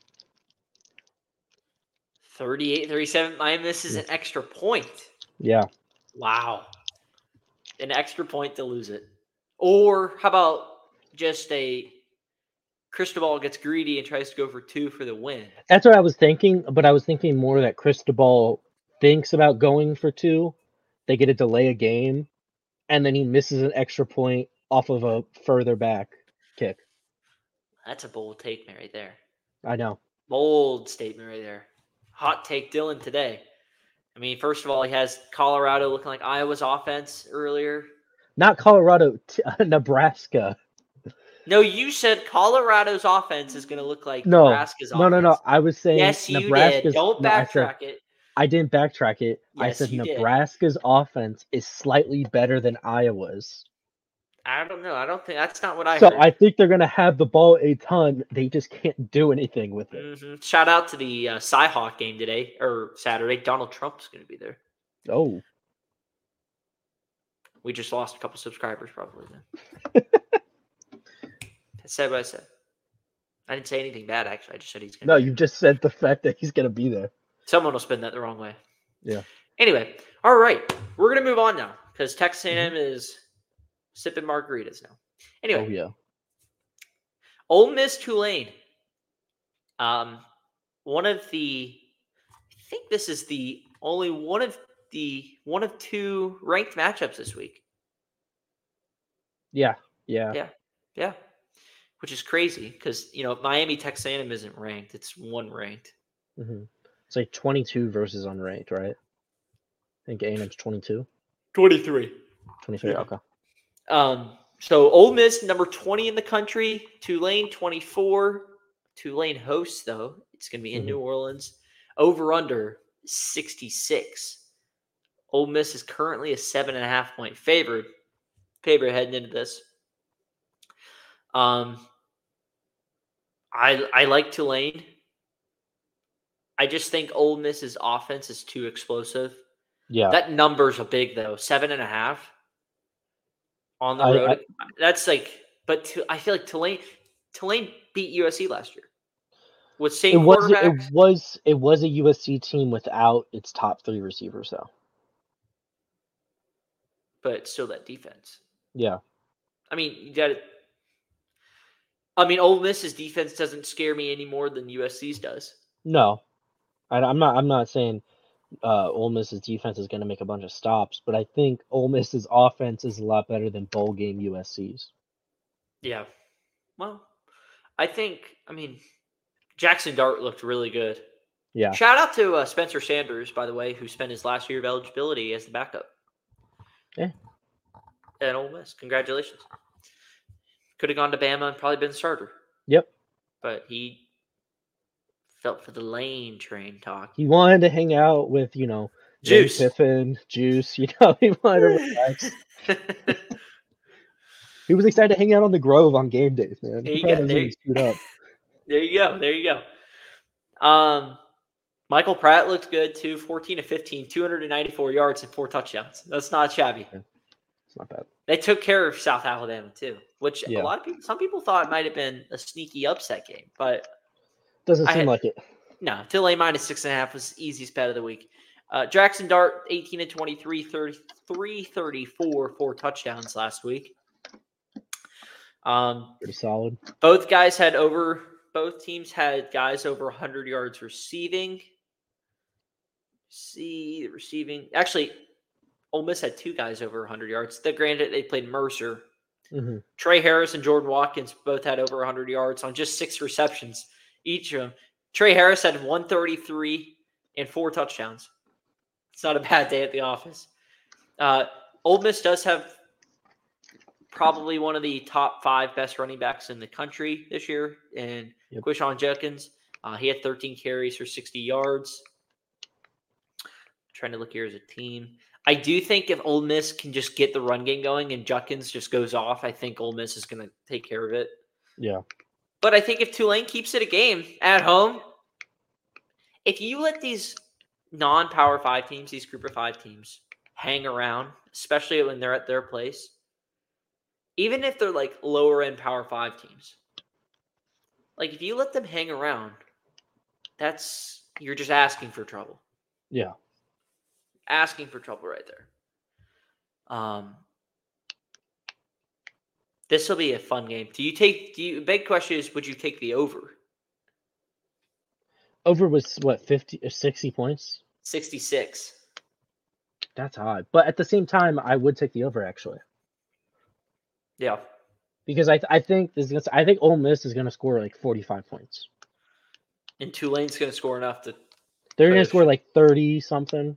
S6: 38-37. Miami misses an extra point.
S5: Yeah.
S6: Wow. An extra point to lose it. Or how about just a Cristobal gets greedy and tries to go for two for the win?
S5: That's what I was thinking, but I was thinking more that Cristobal thinks about going for two. They get a delay a game, and then he misses an extra point off of a further back kick.
S6: That's a bold take right there.
S5: I know.
S6: Bold statement right there. Hot take Dylan today. I mean, first of all, he has Colorado looking like Iowa's offense earlier.
S5: Not Colorado, t- Nebraska.
S6: No, you said Colorado's offense is going to look like
S5: No,
S6: Nebraska's
S5: No, no, no.
S6: offense.
S5: I was saying
S6: Yes, you
S5: Nebraska's.
S6: did. Don't
S5: no, said-
S6: backtrack it.
S5: I didn't backtrack it. I said
S6: you did.
S5: Nebraska's offense is slightly better than Iowa's.
S6: I don't know. I don't think that's not what I
S5: so
S6: heard.
S5: I think they're gonna have the ball a ton. They just can't do anything with it.
S6: Mhm. Shout out to the uh, Cyhawk game today or Saturday. Donald Trump's going to be there.
S5: Oh,
S6: We just lost a couple subscribers probably then. said what I said. I didn't say anything bad actually. I just said he's going to
S5: no, you just said the fact that he's gonna be there.
S6: Someone will spin that the wrong way.
S5: Yeah.
S6: Anyway, all right. We're going to move on now because Texas
S5: Mm-hmm.
S6: A&M is sipping margaritas now. Anyway,
S5: Oh yeah.
S6: Ole Miss Tulane. Um, one of the, I think this is the only one of the one of two ranked matchups this week.
S5: Yeah. Yeah.
S6: Yeah, yeah, which is crazy because you know Miami Texas A&M isn't ranked; it's one ranked.
S5: hmm It's like 22 versus unranked, right? I think A&M's 22,
S6: Twenty three.
S5: 23.
S6: Yeah.
S5: Okay.
S6: Um, so Ole Miss number twenty in the country, Tulane twenty four. Tulane hosts though; it's going to be in
S5: Mhm.
S6: New Orleans. Over under sixty six. Ole Miss is currently a seven and a half point favorite. Favorite heading into this. Um, I I like Tulane. I just think Ole Miss's offense is too explosive.
S5: Yeah.
S6: That number's a big though, seven and a half on the
S5: I-
S6: road.
S5: I-
S6: That's like, but Tu- I feel like Tulane Tulane beat USC last year with
S5: it
S6: same
S5: was it was it was a USC team without its top three receivers though.
S6: but still that defense.
S5: Yeah.
S6: I mean, you got it. I mean, Ole Miss's defense doesn't scare me any more than USC's does.
S5: No, I, am not. I'm not saying uh, Ole Miss's defense is going to make a bunch of stops, but I think Ole Miss's offense is a lot better than bowl game USC's.
S6: Yeah. Well, I think. I mean, Jackson Dart looked really good.
S5: Yeah.
S6: Shout out to uh, Spencer Sanders, by the way, who spent his last year of eligibility as the backup.
S5: Yeah.
S6: At Ole Miss. Congratulations. Could have gone to Bama and probably been starter,
S5: Yep.
S6: but he felt for the lane train talk.
S5: He wanted to hang out with you know
S6: Juice.
S5: Kiffin, Juice. You know, he wanted to relax. He was excited to hang out on the Grove on game days, man.
S6: There you go, there you-
S5: up.
S6: There you go. There you go. Um, Michael Pratt looked good too. 14 to 15, 294 yards and four touchdowns. That's not shabby.
S5: It's not bad.
S6: They took care of South Alabama too, which
S5: Yeah.
S6: a lot of people, some people thought it might have been a sneaky upset game, but
S5: Doesn't seem
S6: had-
S5: like it.
S6: no, Tulane minus six and a half was easiest bet of the week. Uh, Jackson Dart, 18 to 23, 33, 34, four touchdowns last week. Um,
S5: Pretty solid.
S6: both guys had over, both teams had guys over 100 yards receiving. See, the receiving. Actually, Ole Miss had two guys over 100 yards. The granted, they played Mercer.
S5: hmm
S6: Tre Harris and Jordan Watkins both had over 100 yards on just six receptions each of them. Tre Harris had 133 and four touchdowns. It's not a bad day at the office. Uh, Ole Miss does have probably one of the top five best running backs in the country this year, and
S5: Yep.
S6: Quinshon Judkins. Uh, he had 13 carries for 60 yards. trying to look here as a team. I do think if Ole Miss can just get the run game going and Judkins just goes off, I think Ole Miss is going to take care of it.
S5: Yeah.
S6: But I think if Tulane keeps it a game at home, if you let these non power five teams, these group of five teams, hang around, especially when they're at their place, even if they're like lower end power five teams, like if you let them hang around, that's you're just asking for trouble.
S5: Yeah.
S6: Asking for trouble right there. Um this will be a fun game. Do you take do you big question is would you take the over?
S5: Over was what 50 or 60 points.
S6: 66.
S5: That's odd. But at the same time, I would take the over actually.
S6: Yeah.
S5: Because I I think this is I think Ole Miss is gonna score like 45 points.
S6: And Tulane's going to score enough to
S5: They're gonna score like 30 something.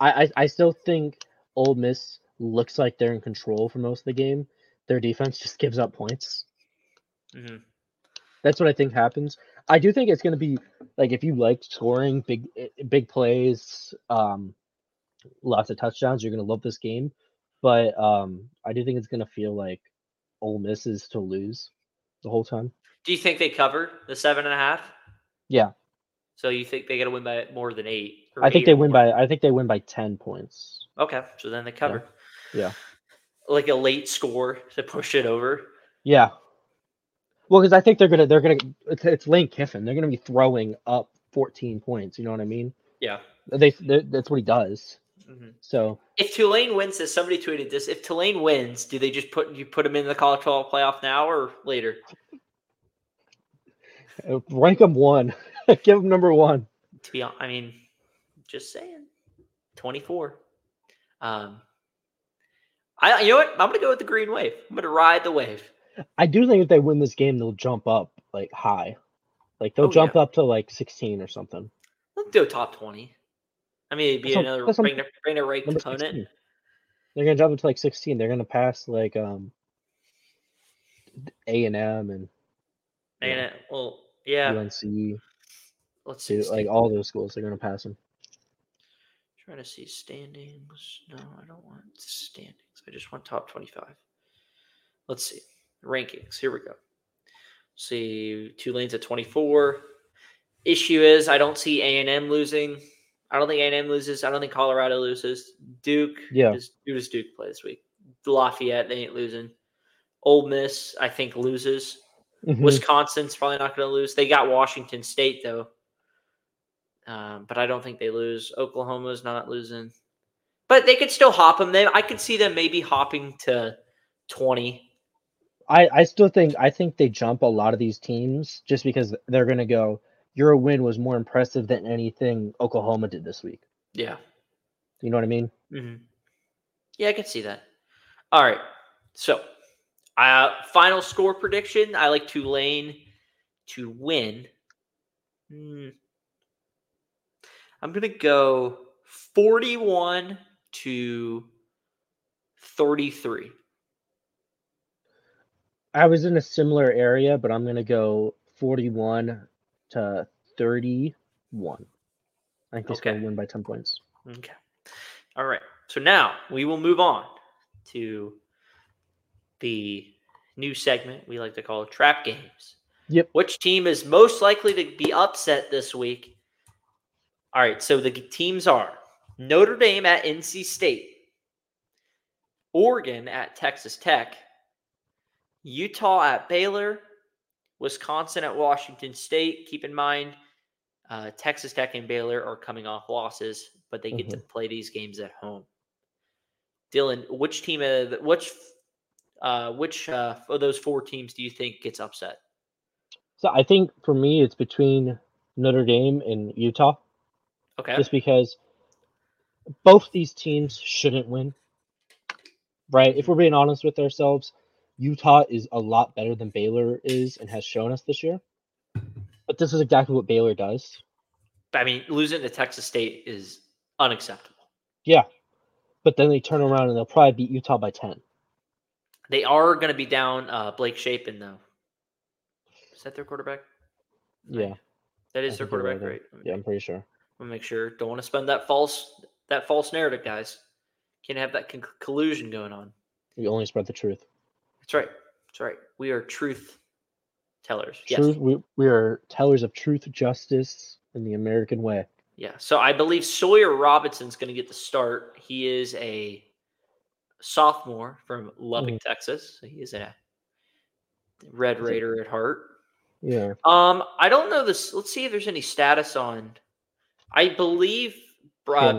S5: I, I I still think Ole Miss looks like they're in control for most of the game. Their defense just gives up points.
S6: Mhm.
S5: That's what I think happens. I do think it's going to be like if you like scoring big big plays, um, lots of touchdowns, you're going to love this game. but um, I do think it's gonna feel like Ole Miss is to lose the whole time.
S6: Do you think they cover the seven and a half?
S5: Yeah,
S6: So you think they got to win by more than eight?
S5: I think
S6: eight
S5: they win
S6: more?
S5: by. I think they win by ten points.
S6: Okay, so then they cover.
S5: Yeah.
S6: Like a late score to push it over.
S5: Yeah. Well, because I think they're gonna they're gonna it's, it's Lane Kiffin. They're gonna be throwing up 14 points. You know what I mean?
S6: Yeah.
S5: They, they that's what he does.
S6: Mhm.
S5: So
S6: If Tulane wins this, somebody tweeted this. If Tulane wins, do they just put you put him in the college football playoff now or later?
S5: uh, rank them one. Give them number one.
S6: To be honest, I mean, just saying, twenty four. Um, I you know what? I'm gonna go with the green wave. I'm gonna ride the wave.
S5: I do think if they win this game, they'll jump up like high. Like they'll
S6: Oh,
S5: jump
S6: yeah.
S5: up to like 16 or something.
S6: Let's do a top twenty. I mean, it'd be
S5: That's
S6: another
S5: that's what-
S6: bring bring a ranked opponent.
S5: 16. They're gonna jump up to like 16. They're gonna pass like um A and M and
S6: And
S5: Yeah.
S6: it, well, yeah.
S5: UNC,
S6: Let's see.
S5: like all those schools. They're gonna pass them.
S6: Trying to see standings. No, I don't want standings. I just want top 25. Let's see. Rankings. Here we go. See, Tulane's at 24. Issue is I don't see A&M losing. I don't think A&M loses. I don't think Colorado loses. Duke.
S5: Yeah.
S6: Does, who does Duke play this week? Lafayette, they ain't losing. Ole Miss, I think, loses.
S5: Mhm.
S6: Wisconsin's probably not going to lose. They got Washington State though, um, but I don't think they lose. Oklahoma's not losing, but they could still hop them. They, I could see them maybe hopping to twenty.
S5: I, I still think I think they jump a lot of these teams just because they're gonna go. Your win was more impressive than anything Oklahoma did this week.
S6: Yeah,
S5: You know what I mean?
S6: hmm yeah, I could see that. All right, so uh, final score prediction. I like Tulane to win. Hmm. I'm gonna go forty-one to thirty-three.
S5: I was in a similar area, but I'm gonna go 41 to 31. I think they're
S6: Okay.
S5: gonna win by 10 points.
S6: Okay. All right. So now we will move on to the new segment we like to call trap games.
S5: Yep.
S6: Which team is most likely to be upset this week? All right. So the teams are Notre Dame at NC State, Oregon at Texas Tech, Utah at Baylor, Wisconsin at Washington State. Keep in mind, uh, Texas Tech and Baylor are coming off losses, but they get to play these games at home. Dylan, which team, which, uh, which uh, of those four teams do you think gets upset?
S5: So I think for me, it's between Notre Dame and Utah,
S6: Okay,
S5: just because both these teams shouldn't win. Right? If we're being honest with ourselves, Utah is a lot better than Baylor is and has shown us this year. But this is exactly what Baylor does.
S6: I mean, losing to Texas State is unacceptable.
S5: Yeah. But then they turn around and they'll probably beat Utah by 10.
S6: They are going to be down uh, Blake Shapen though. Is that their quarterback?
S5: Yeah.
S6: That is
S5: I their
S6: quarterback,
S5: there.
S6: right?
S5: Yeah, I'm pretty sure.
S6: We'll make sure. Don't want to spend that false that false narrative, guys. Can't have that con- collusion going on.
S5: We only spread the truth.
S6: That's right. That's right. We are truth tellers. Yes.
S5: We, we are tellers of truth, justice, and the American way.
S6: Yeah. So I believe Sawyer Robertson's going to get the start. He is a sophomore from Lubbock, Texas. So he is a Red Raider at heart.
S5: Yeah.
S6: Um, I don't know this. Let's see if there's any status on. I believe uh,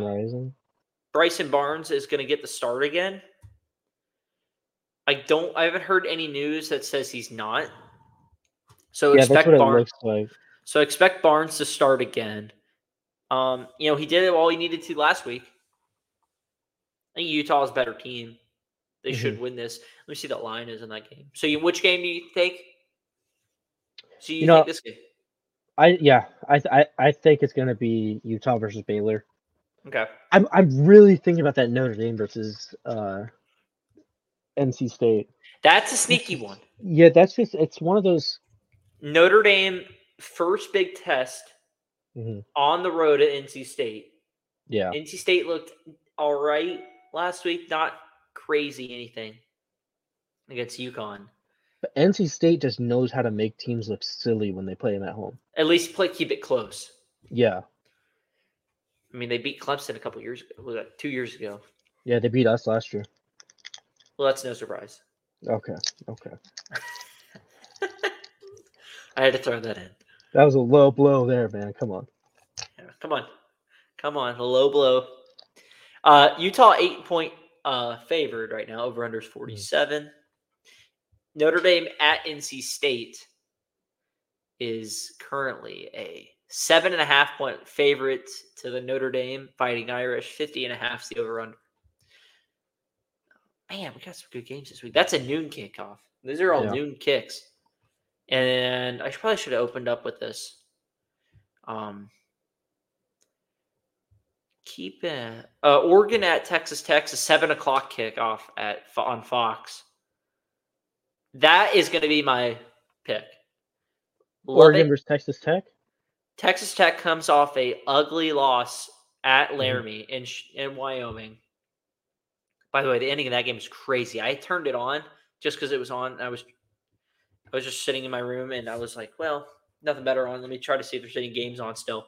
S6: Bryson Barnes is going to get the start again. I don't. I haven't heard any news that says he's not. So
S5: Yeah,
S6: expect Barnes.
S5: like.
S6: So expect Barnes to start again. Um, you know, he did all he needed to last week. I think Utah's a better team. They
S5: Mm-hmm.
S6: should win this. Let me see what line is in that game. So, you, which game do you take? So you,
S5: You know-
S6: this game?
S5: I yeah, I th- I I think it's gonna be Utah versus Baylor.
S6: Okay.
S5: I'm I'm really thinking about that Notre Dame versus uh NC State.
S6: That's a sneaky one.
S5: Yeah, that's just it's one of those.
S6: Notre Dame first big test
S5: Mhm.
S6: on the road at NC State.
S5: Yeah,
S6: NC State looked all right last week, not crazy anything against UConn.
S5: But NC State just knows how to make teams look silly when they play them at home.
S6: At least play keep it close.
S5: Yeah,
S6: I mean, they beat Clemson a couple years ago. Was that two years ago?
S5: yeah, they beat us last year.
S6: Well, that's no surprise.
S5: Okay, okay,
S6: I had to throw that in.
S5: that was a low blow there, man. Come on.
S6: Yeah, come on, come on, a low blow. Uh, Utah eight point uh favored right now. Over under is forty seven. Notre Dame at NC State is currently a seven and a half point favorite to the Notre Dame Fighting Irish. 50 and a half is the over under. Man, we got some good games this week. That's a noon kickoff. These are all
S5: Yeah.
S6: noon kicks. And I probably should have opened up with this. Um, keep it. Uh, Oregon at Texas Tech, a seven o'clock kickoff at on Fox. That is going to be my pick.
S5: Oregon
S6: Lubbock-
S5: versus Texas Tech.
S6: Texas Tech comes off a ugly loss at
S5: Mm-hmm.
S6: Laramie in in Wyoming. By the way, the ending of that game is crazy. I turned it on just because it was on. I was I was just sitting in my room and I was like, well, nothing better on. Let me try to see if there's any games on still.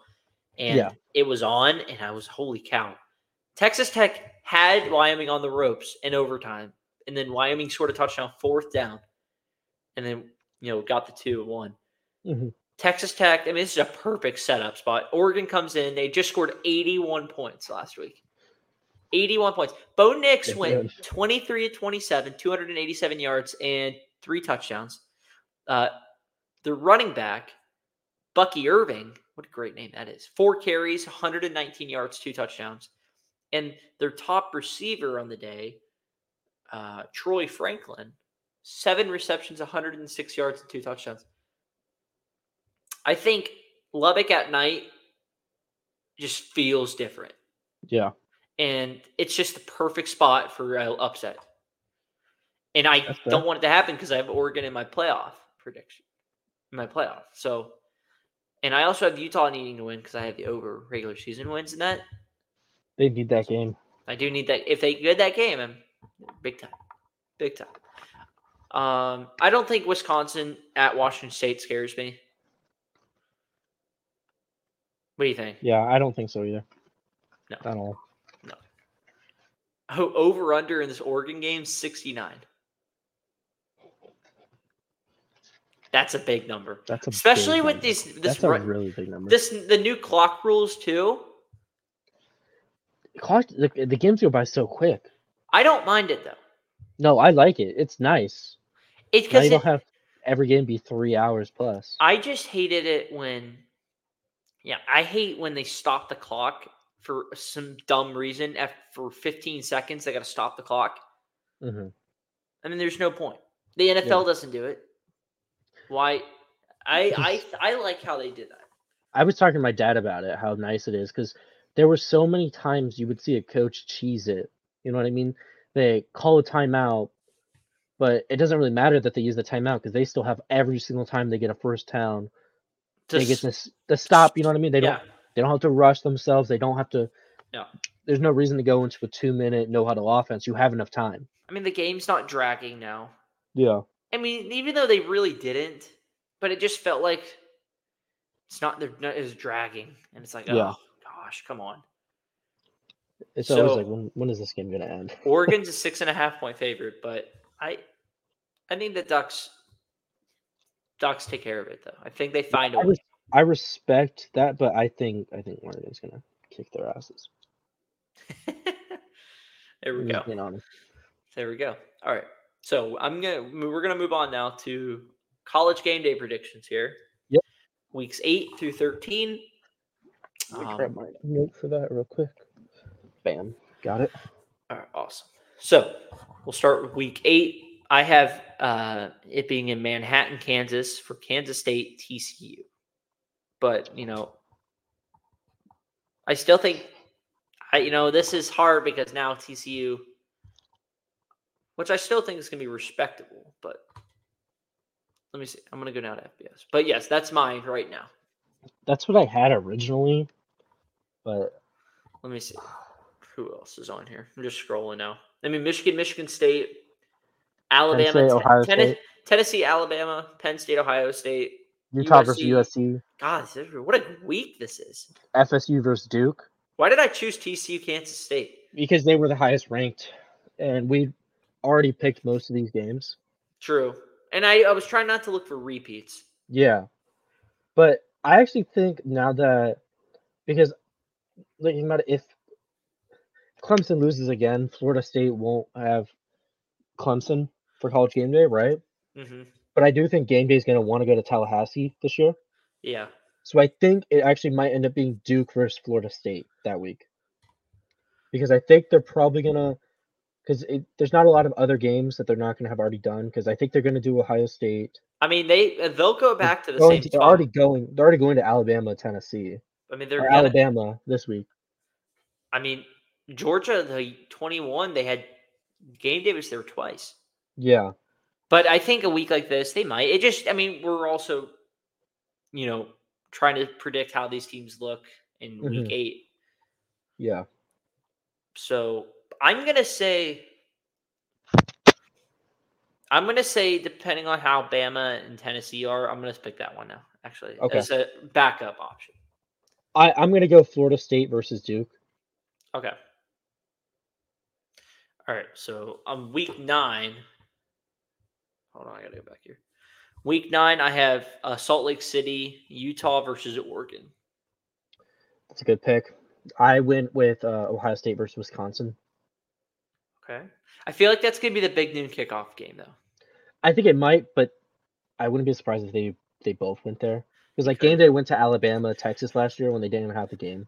S6: And
S5: Yeah.
S6: it was on, and I was holy cow. Texas Tech had Wyoming on the ropes in overtime, and then Wyoming scored a touchdown fourth down, and then you know got the two and one.
S5: Mhm.
S6: Texas Tech, I mean, this is a perfect setup spot. Oregon comes in. They just scored 81 points last week. 81 points. Bo Nix
S5: They
S6: went
S5: did.
S6: 23 to 27, 287 yards, and three touchdowns. Uh, the running back, Bucky Irving, what a great name that is. Four carries, 119 yards, two touchdowns. And their top receiver on the day, uh, Troy Franklin, seven receptions, 106 yards, and two touchdowns. I think Lubbock at night just feels different.
S5: Yeah,
S6: And it's just the perfect spot for uh, upset. And I
S5: That's
S6: don't want it to happen because I have Oregon in my playoff prediction, in my playoff. So, and I also have Utah needing to win because I have the over regular season wins in that.
S5: they need that game.
S6: I do need that. If they get that game, I'm big time, big time. Um, I don't think Wisconsin at Washington State scares me. What do you think?
S5: Yeah, I don't think so either.
S6: No.
S5: At all.
S6: O- Over under in this Oregon game, 69. That's a big number.
S5: That's a
S6: Especially
S5: big
S6: with
S5: number.
S6: these this
S5: That's a really big number.
S6: this the new clock rules too.
S5: Clock, the, the games go by so quick.
S6: I don't mind it though.
S5: No, I like it. It's nice.
S6: It's because
S5: don't have every game be three hours plus.
S6: I just hated it when, yeah, I hate when they stop the clock for some dumb reason. For 15 seconds, they got to stop the clock.
S5: hmm
S6: I mean, there's no point. The NFL doesn't do it. Why? I I I like how they did that.
S5: I was talking to my dad about it, how nice it is, because there were so many times you would see a coach cheese it. You know what I mean? They call a timeout, but it doesn't really matter that they use the timeout because they still have every single time they get a first down, they get this the stop. You know what I mean? They don't they don't have to rush themselves. They don't have to.
S6: Yeah.
S5: There's no reason to go into a two minute no huddle offense. You have enough time.
S6: I mean the game's not dragging now.
S5: Yeah.
S6: I mean, even though they really didn't, but it just felt like it's not. They're not is dragging, and it's like,
S5: Yeah.
S6: oh gosh, come on.
S5: It's always like when when is this game gonna end?
S6: Oregon's a six and a half point favorite, but I, I think the Ducks, Ducks take care of it though. I think they find a
S5: I,
S6: way.
S5: res- I respect that, but I think I think Oregon's gonna kick their asses.
S6: there we
S5: I'm
S6: go. There we go. All right. So I'm gonna we're gonna move on now to college game day predictions here.
S5: Yep.
S6: Weeks eight through thirteen.
S5: Let me
S6: Um,
S5: grab my note for that real quick. Bam, got it.
S6: All right, awesome. So we'll start with week eight. I have uh, it being in Manhattan, Kansas for Kansas State TCU. But, you know, I still think, I you know, this is hard because now TCU, which I still think is going to be respectable, but let me see. I'm going to go down to FBS. But yes, that's mine right now.
S5: That's what I had originally, but
S6: Let me see. Who else is on here? I'm just scrolling now. I mean, Michigan, Michigan State, Alabama,
S5: State, Ohio
S6: Tennes-
S5: State.
S6: Tennessee, Alabama, Penn State, Ohio State.
S5: Utah versus
S6: USC.
S5: USC,
S6: God, this is- what a week this is.
S5: FSU versus Duke,
S6: Why did I choose TCU, Kansas State?
S5: because they were the highest ranked, and we already picked most of these games.
S6: True. And I, I was trying not to look for repeats.
S5: Yeah, but I actually think now that because like no matter if Clemson loses again, Florida State won't have Clemson for College Game Day, right?
S6: hmm
S5: But I do think Game Day is going to want to go to Tallahassee this year,
S6: Yeah.
S5: so I think it actually might end up being Duke versus Florida State that week, because I think they're probably gonna because there's not a lot of other games that they're not going to have already done because I think they're going to do Ohio State.
S6: I mean, they uh, they'll go back to the same.
S5: to- they're already going. They're already going to Alabama, Tennessee,
S6: I mean, they're gonna,
S5: Alabama this week.
S6: I mean, Georgia, the twenty-one, they had game day was there twice.
S5: Yeah,
S6: But I think a week like this, they might. It just, I mean, we're also, you know, trying to predict how these teams look in week
S5: Mhm.
S6: eight.
S5: yeah.
S6: So I'm gonna say, I'm gonna say, depending on how Bama and Tennessee are, I'm gonna pick that one now. Actually,
S5: Okay.
S6: as a backup option.
S5: I I'm going to go Florida State versus Duke.
S6: Okay. All right. So on week nine, hold on, I gotta go back here. Week nine, I have uh, Salt Lake City, Utah versus Oregon.
S5: That's a good pick. I went with uh, Ohio State versus Wisconsin.
S6: Okay. I feel like that's gonna be the big noon kickoff game, though.
S5: I think it might, but I wouldn't be surprised if they they both went there because like game day went to Alabama, Texas last year when they didn't even have the game.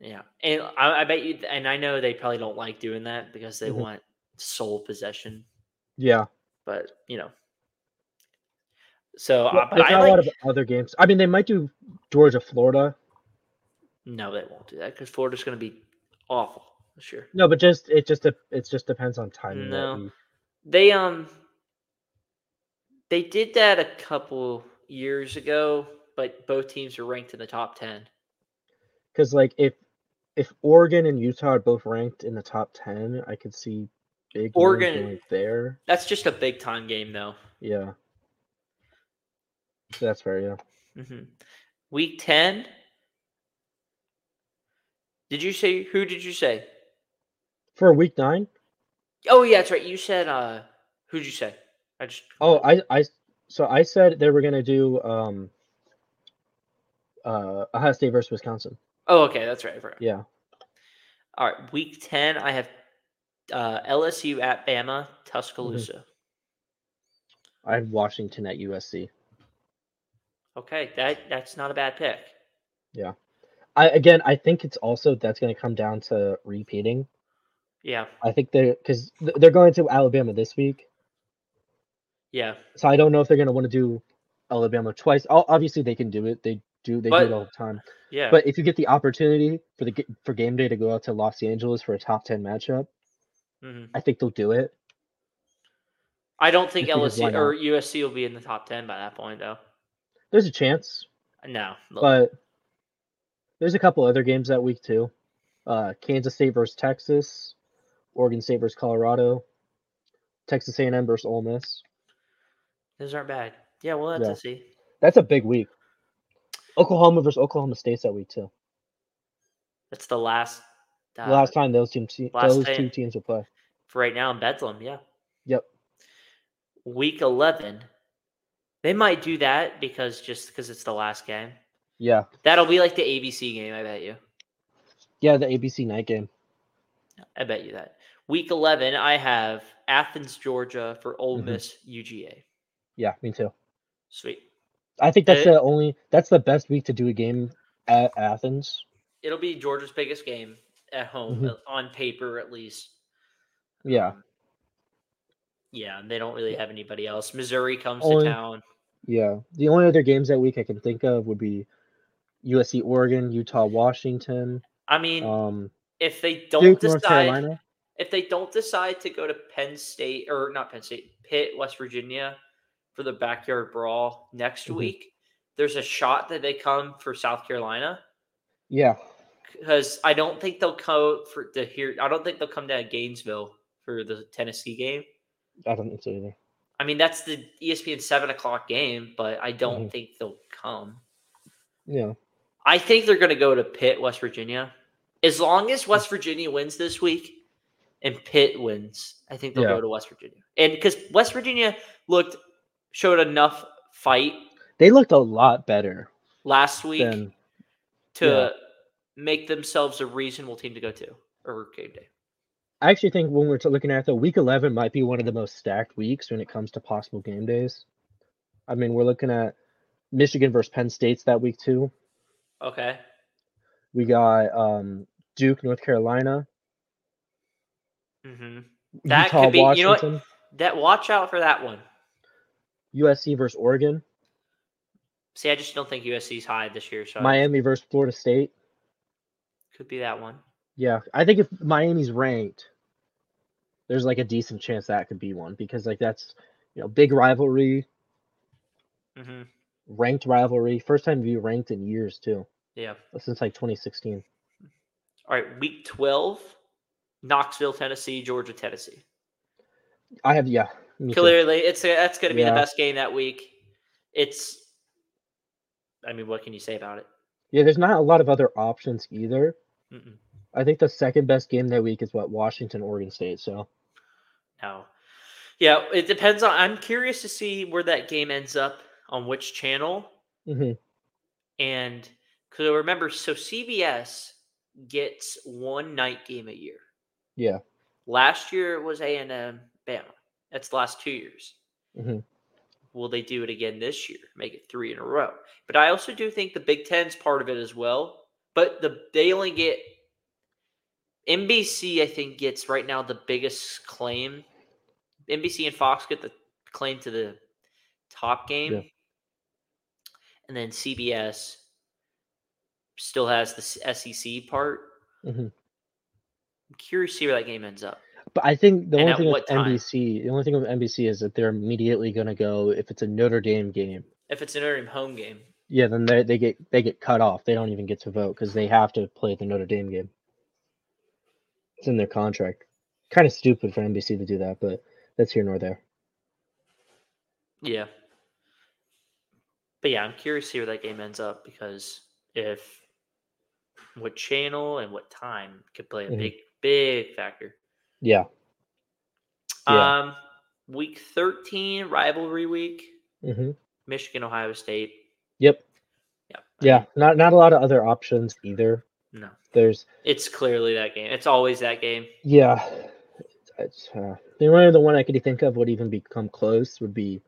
S6: Yeah, and I, I bet you, and I know they probably don't like doing that because they
S5: Mhm.
S6: want sole possession.
S5: Yeah,
S6: But you know, so
S5: Well,
S6: uh, but
S5: there's
S6: I
S5: not
S6: like.
S5: a lot of other games. I mean, they might do Georgia, Florida.
S6: no, they won't do that because Florida's going to be awful this year.
S5: No, but just it just it just depends on timing.
S6: No. They um they did that a couple years ago, but both teams are ranked in the top ten.
S5: Because like if if Oregon and Utah are both ranked in the top ten, I could see big
S6: Oregon-
S5: there.
S6: That's just a big time game, though.
S5: Yeah, that's fair. Yeah.
S6: hmm Week ten. Did you say who? Did you say?
S5: For week nine.
S6: Oh yeah, that's right. You said uh who'd you say? I just
S5: Oh, I I so I said they were gonna do um uh Ohio State versus Wisconsin.
S6: oh okay, that's right.
S5: Yeah.
S6: All right, week ten. I have uh LSU at Bama, Tuscaloosa.
S5: I had Washington at USC.
S6: Okay, that that's not a bad pick. Yeah.
S5: I again I think it's also that's gonna come down to repeating.
S6: Yeah,
S5: I think they're because they're going to Alabama this week.
S6: yeah.
S5: So I don't know if they're gonna want to do Alabama twice. Obviously they can do it. They do they
S6: But-
S5: do it all the time.
S6: Yeah.
S5: But if you get the opportunity for the for game day to go out to Los Angeles for a top ten matchup,
S6: Mhm.
S5: I think they'll do it.
S6: I don't think
S5: Just
S6: LSU or USC will be in the top 10 by that point, though.
S5: There's a chance,
S6: No. look,
S5: but there's a couple other games that week too. Uh, Kansas State versus Texas, Oregon State versus Colorado, Texas A&M versus Ole Miss.
S6: those aren't bad. Yeah, we'll have
S5: Yeah.
S6: to see.
S5: That's a big week. Oklahoma versus Oklahoma State's that week too.
S6: That's the last. Uh,
S5: The last time those two te-
S6: last
S5: those
S6: time-
S5: two teams will play.
S6: For right now in Bedlam, yeah.
S5: Yep.
S6: Week 11. They might do that because just because it's the last game.
S5: Yeah.
S6: That'll be like the ABC game, I bet you.
S5: Yeah, the ABC night game.
S6: I bet you that. Week 11, I have Athens, Georgia for Ole
S5: Mhm.
S6: Miss UGA.
S5: Yeah, me too.
S6: Sweet.
S5: I think that's
S6: Uh,
S5: the only that's the best week to do a game at Athens.
S6: It'll be Georgia's biggest game at home,
S5: Mhm.
S6: uh, on paper at least.
S5: Yeah.
S6: Um, yeah, and they don't really have anybody else. Missouri comes
S5: Only-
S6: to town.
S5: Yeah. The only other games that week I can think of would be USC Oregon, Utah Washington,
S6: I mean,
S5: um
S6: if they don't
S5: Duke
S6: decide, if they don't decide to go to Penn State or not Penn State, Pitt, West Virginia for the backyard brawl next
S5: Mhm.
S6: week, there's a shot that they come for South Carolina
S5: Yeah.
S6: because I don't think they'll come for the here. I don't think they'll come down to Gainesville for the Tennessee game.
S5: I don't think so either.
S6: I mean, that's the ESPN seven o'clock game, but I don't
S5: Mhm.
S6: think they'll come.
S5: Yeah.
S6: I think they're going to go to Pitt, West Virginia. As long as West Virginia wins this week and Pitt wins, I think they'll
S5: Yeah.
S6: go to West Virginia. And because West Virginia looked showed enough fight
S5: They looked a lot better
S6: last week
S5: than
S6: to
S5: yeah.
S6: make themselves a reasonable team to go to or game day.
S5: I actually think when we're looking at the week 11 might be one of the most stacked weeks when it comes to possible game days. I mean, we're looking at Michigan versus Penn State's that week too.
S6: Okay.
S5: We got um, Duke, North Carolina,
S6: hmm That
S5: Utah,
S6: could be- you know what? That watch out for that one.
S5: USC versus Oregon,
S6: See, I just don't think USC's high this year, so
S5: Miami versus Florida State.
S6: could be that one.
S5: Yeah, I think if Miami's ranked, there's like a decent chance that could be one because like that's you know big rivalry,
S6: mm-hmm.
S5: ranked rivalry, first time view ranked in years too,
S6: Yeah.
S5: since like 2016.
S6: All right, week 12, Knoxville, Tennessee, Georgia, Tennessee.
S5: I have yeah. me too.
S6: Clearly, it's that's going to be
S5: Yeah.
S6: the best game that week. It's, I mean, what can you say about it?
S5: Yeah, there's not a lot of other options either.
S6: Mm-mm.
S5: I think the second best game that week is what Washington, Oregon State. So
S6: No. Yeah, it depends on. I'm curious to see where that game ends up on which channel.
S5: mhm,
S6: And because remember, so CBS gets one night game a year.
S5: yeah,
S6: Last year it was A and M Bama. That's the last two years.
S5: mhm.
S6: Will they do it again this year? Make it three in a row. But I also do think the Big Ten's part of it as well. But the they only get NBC. I think gets right now the biggest claim. NBC and Fox get the claim to the top game,
S5: Yeah.
S6: and then CBS still has the SEC part.
S5: Mhm.
S6: I'm curious to see where that game ends up.
S5: but I think the
S6: And
S5: only thing with
S6: time?
S5: NBC, the only thing with NBC is that they're immediately going to go if it's a Notre Dame game.
S6: If it's a Notre Dame home game,
S5: Yeah, then they they get they get cut off. They don't even get to vote because they have to play the Notre Dame game. It's in their contract. Kind of stupid for NBC to do that, but that's here nor there.
S6: Yeah. But yeah, I'm curious to see where that game ends up because if what channel and what time could play a
S5: Mhm.
S6: big, big factor.
S5: Yeah. Yeah.
S6: Um, week 13, rivalry week,
S5: hmm
S6: Michigan, Ohio State.
S5: Yep.
S6: Yeah.
S5: Yeah. Not not a lot of other options either.
S6: No,
S5: There's
S6: it's clearly that game. It's always that game.
S5: yeah. It's, uh, the only other one I could think of would even become close would be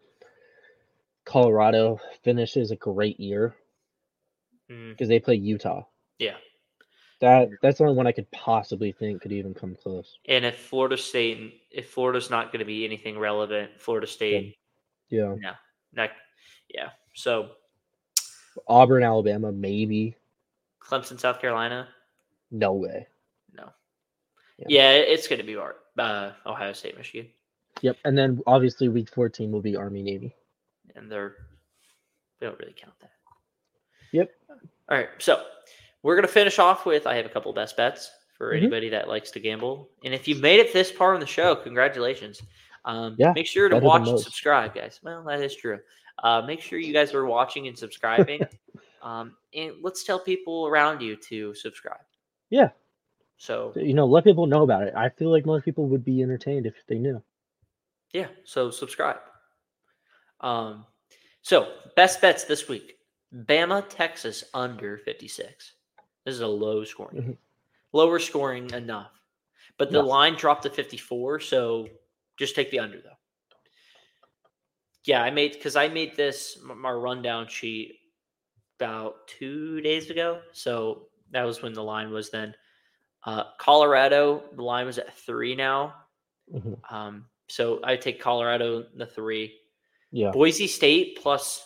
S5: Colorado finishes a great year
S6: Mm,
S5: because they play Utah.
S6: yeah.
S5: That that's the only one I could possibly think could even come close.
S6: And if Florida State, if Florida's not going to be anything relevant, Florida State,
S5: Yeah.
S6: no, not, yeah. So
S5: Auburn, Alabama, maybe.
S6: Clemson, South Carolina,
S5: No way.
S6: no.
S5: Yeah.
S6: Yeah, it's going to be our uh, Ohio State, Michigan,
S5: Yep. And then obviously week 14 will be Army Navy.
S6: and they're they don't really count that.
S5: Yep.
S6: All right, so we're gonna finish off with I have a couple best bets for
S5: Mhm.
S6: anybody that likes to gamble, and if you made it this far in the show, congratulations. Um,
S5: Yeah,
S6: make sure to watch and subscribe, guys. Well, that is true. Uh, make sure you guys are watching and subscribing, um, and let's tell people around you to subscribe.
S5: Yeah.
S6: So
S5: You know, let people know about it. I feel like most people would be entertained if they knew.
S6: Yeah, so subscribe. Um, so best bets this week: Bama, Texas under fifty six. This is a low scoring,
S5: Mhm.
S6: lower scoring enough, but the line dropped to fifty four. So just take the under though. Yeah, I made because I made this my rundown sheet about two days ago. So that was when the line was then. Uh, Colorado, the line was at three now.
S5: Mhm.
S6: Um, so I take Colorado the three.
S5: Yeah.
S6: Boise State plus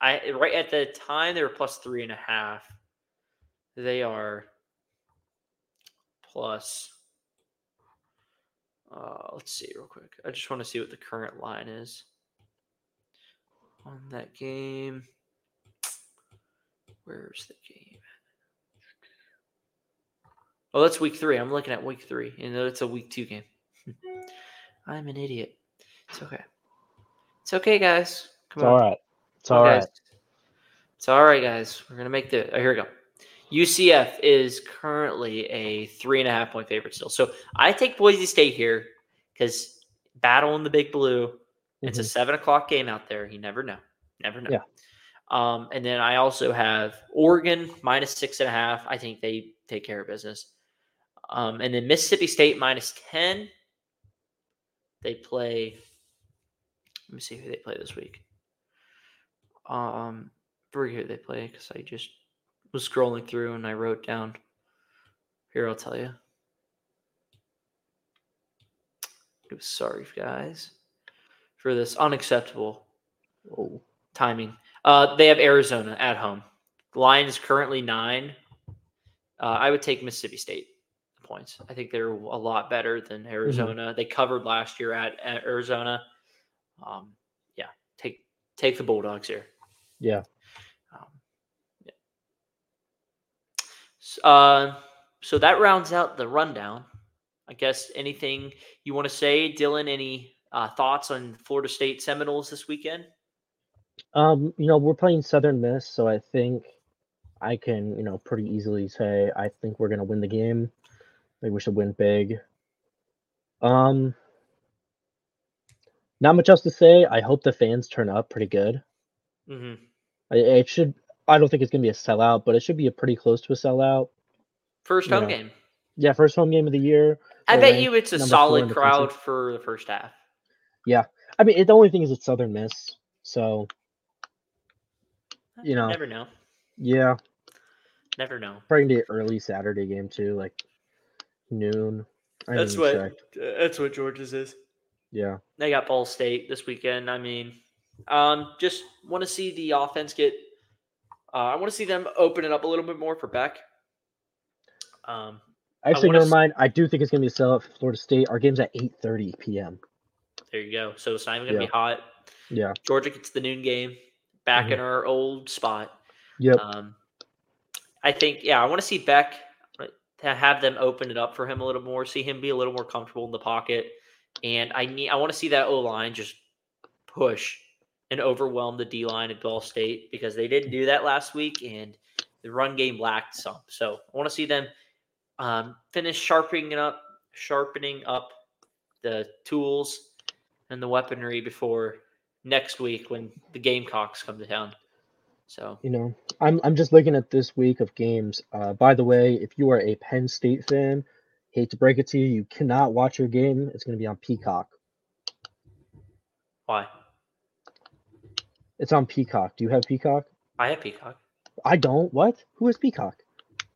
S6: I right at the time they were plus three and a half. They are plus uh let's see real quick. I just want to see what the current line is on that game. Where's the game? Oh, that's week three. I'm looking at week three, and it's a week two game. I'm an idiot. It's okay. It's okay, guys. Come on.
S5: It's
S6: on.
S5: all right. It's
S6: Come
S5: all
S6: on,
S5: right.
S6: It's all right, guys. We're gonna make the. Oh, here we go. UCF is currently a three and a half point favorite still. So I take Boise State here because battle in the Big Blue. It's a mm-hmm. seven o'clock game out there. You never know. Never know.
S5: Yeah.
S6: Um, and then I also have Oregon minus six and a half. I think they take care of business. Um, and then Mississippi State minus ten. They play. Let me see who they play this week. Um, forget who they play because I just was scrolling through and I wrote down. Here, I'll tell you. Sorry, guys, for this unacceptable
S5: Oh,
S6: timing. Uh, they have Arizona at home. Is currently nine. Uh, I would take Mississippi State points. I think they're a lot better than Arizona. They covered last year at, at Arizona. Um, yeah, take take the Bulldogs here.
S5: yeah.
S6: Um, yeah. Uh, so that rounds out the rundown. I guess anything you want to say, Dylan? Any uh, thoughts on Florida State Seminoles this weekend?
S5: Um, you know, we're playing Southern Miss, so I think I can, you know, pretty easily say I think we're gonna win the game. Maybe we should win big. Um, not much else to say. I hope the fans turn up pretty good.
S6: Mm-hmm.
S5: I, it should. I don't think it's gonna be a sellout, but it should be a pretty close to a sellout.
S6: First home
S5: Yeah.
S6: game.
S5: Yeah, first home game of the year.
S6: I bet you it's a
S5: number four in
S6: solid crowd for the first half.
S5: Yeah, I mean, it, the only thing is it's Southern Miss, so You know.
S6: never know.
S5: yeah,
S6: Never know.
S5: probably gonna be an early Saturday game too, like noon. I haven't even checked.
S6: that's what Georgia's is.
S5: Yeah.
S6: They got Ball State this weekend. I mean, um, just want to see the offense get. Uh, I want to see them open it up a little bit more for Beck. Um,
S5: Actually,
S6: wanna
S5: never
S6: s-
S5: mind. I do think it's gonna be a sellout for Florida State. Our game's at eight thirty p.m.
S6: there you go. So it's not even gonna
S5: Yeah.
S6: be hot.
S5: Yeah.
S6: Georgia gets the noon game. Back
S5: Mhm.
S6: in our old spot.
S5: Yep.
S6: Um, I think, yeah, I want to see Beck to have them open it up for him a little more, see him be a little more comfortable in the pocket, and I need, I want to see that O line just push and overwhelm the D line at Ball State because they didn't do that last week, and the run game lacked some. So I want to see them um, finish sharpening up, sharpening up the tools and the weaponry before next week when the Gamecocks come to town. So
S5: You know, I'm I'm just looking at this week of games. Uh, by the way, if you are a Penn State fan, hate to break it to you, you cannot watch your game. It's gonna be on Peacock.
S6: why?
S5: It's on Peacock. Do you have Peacock?
S6: I have Peacock.
S5: I don't. What? Who has Peacock?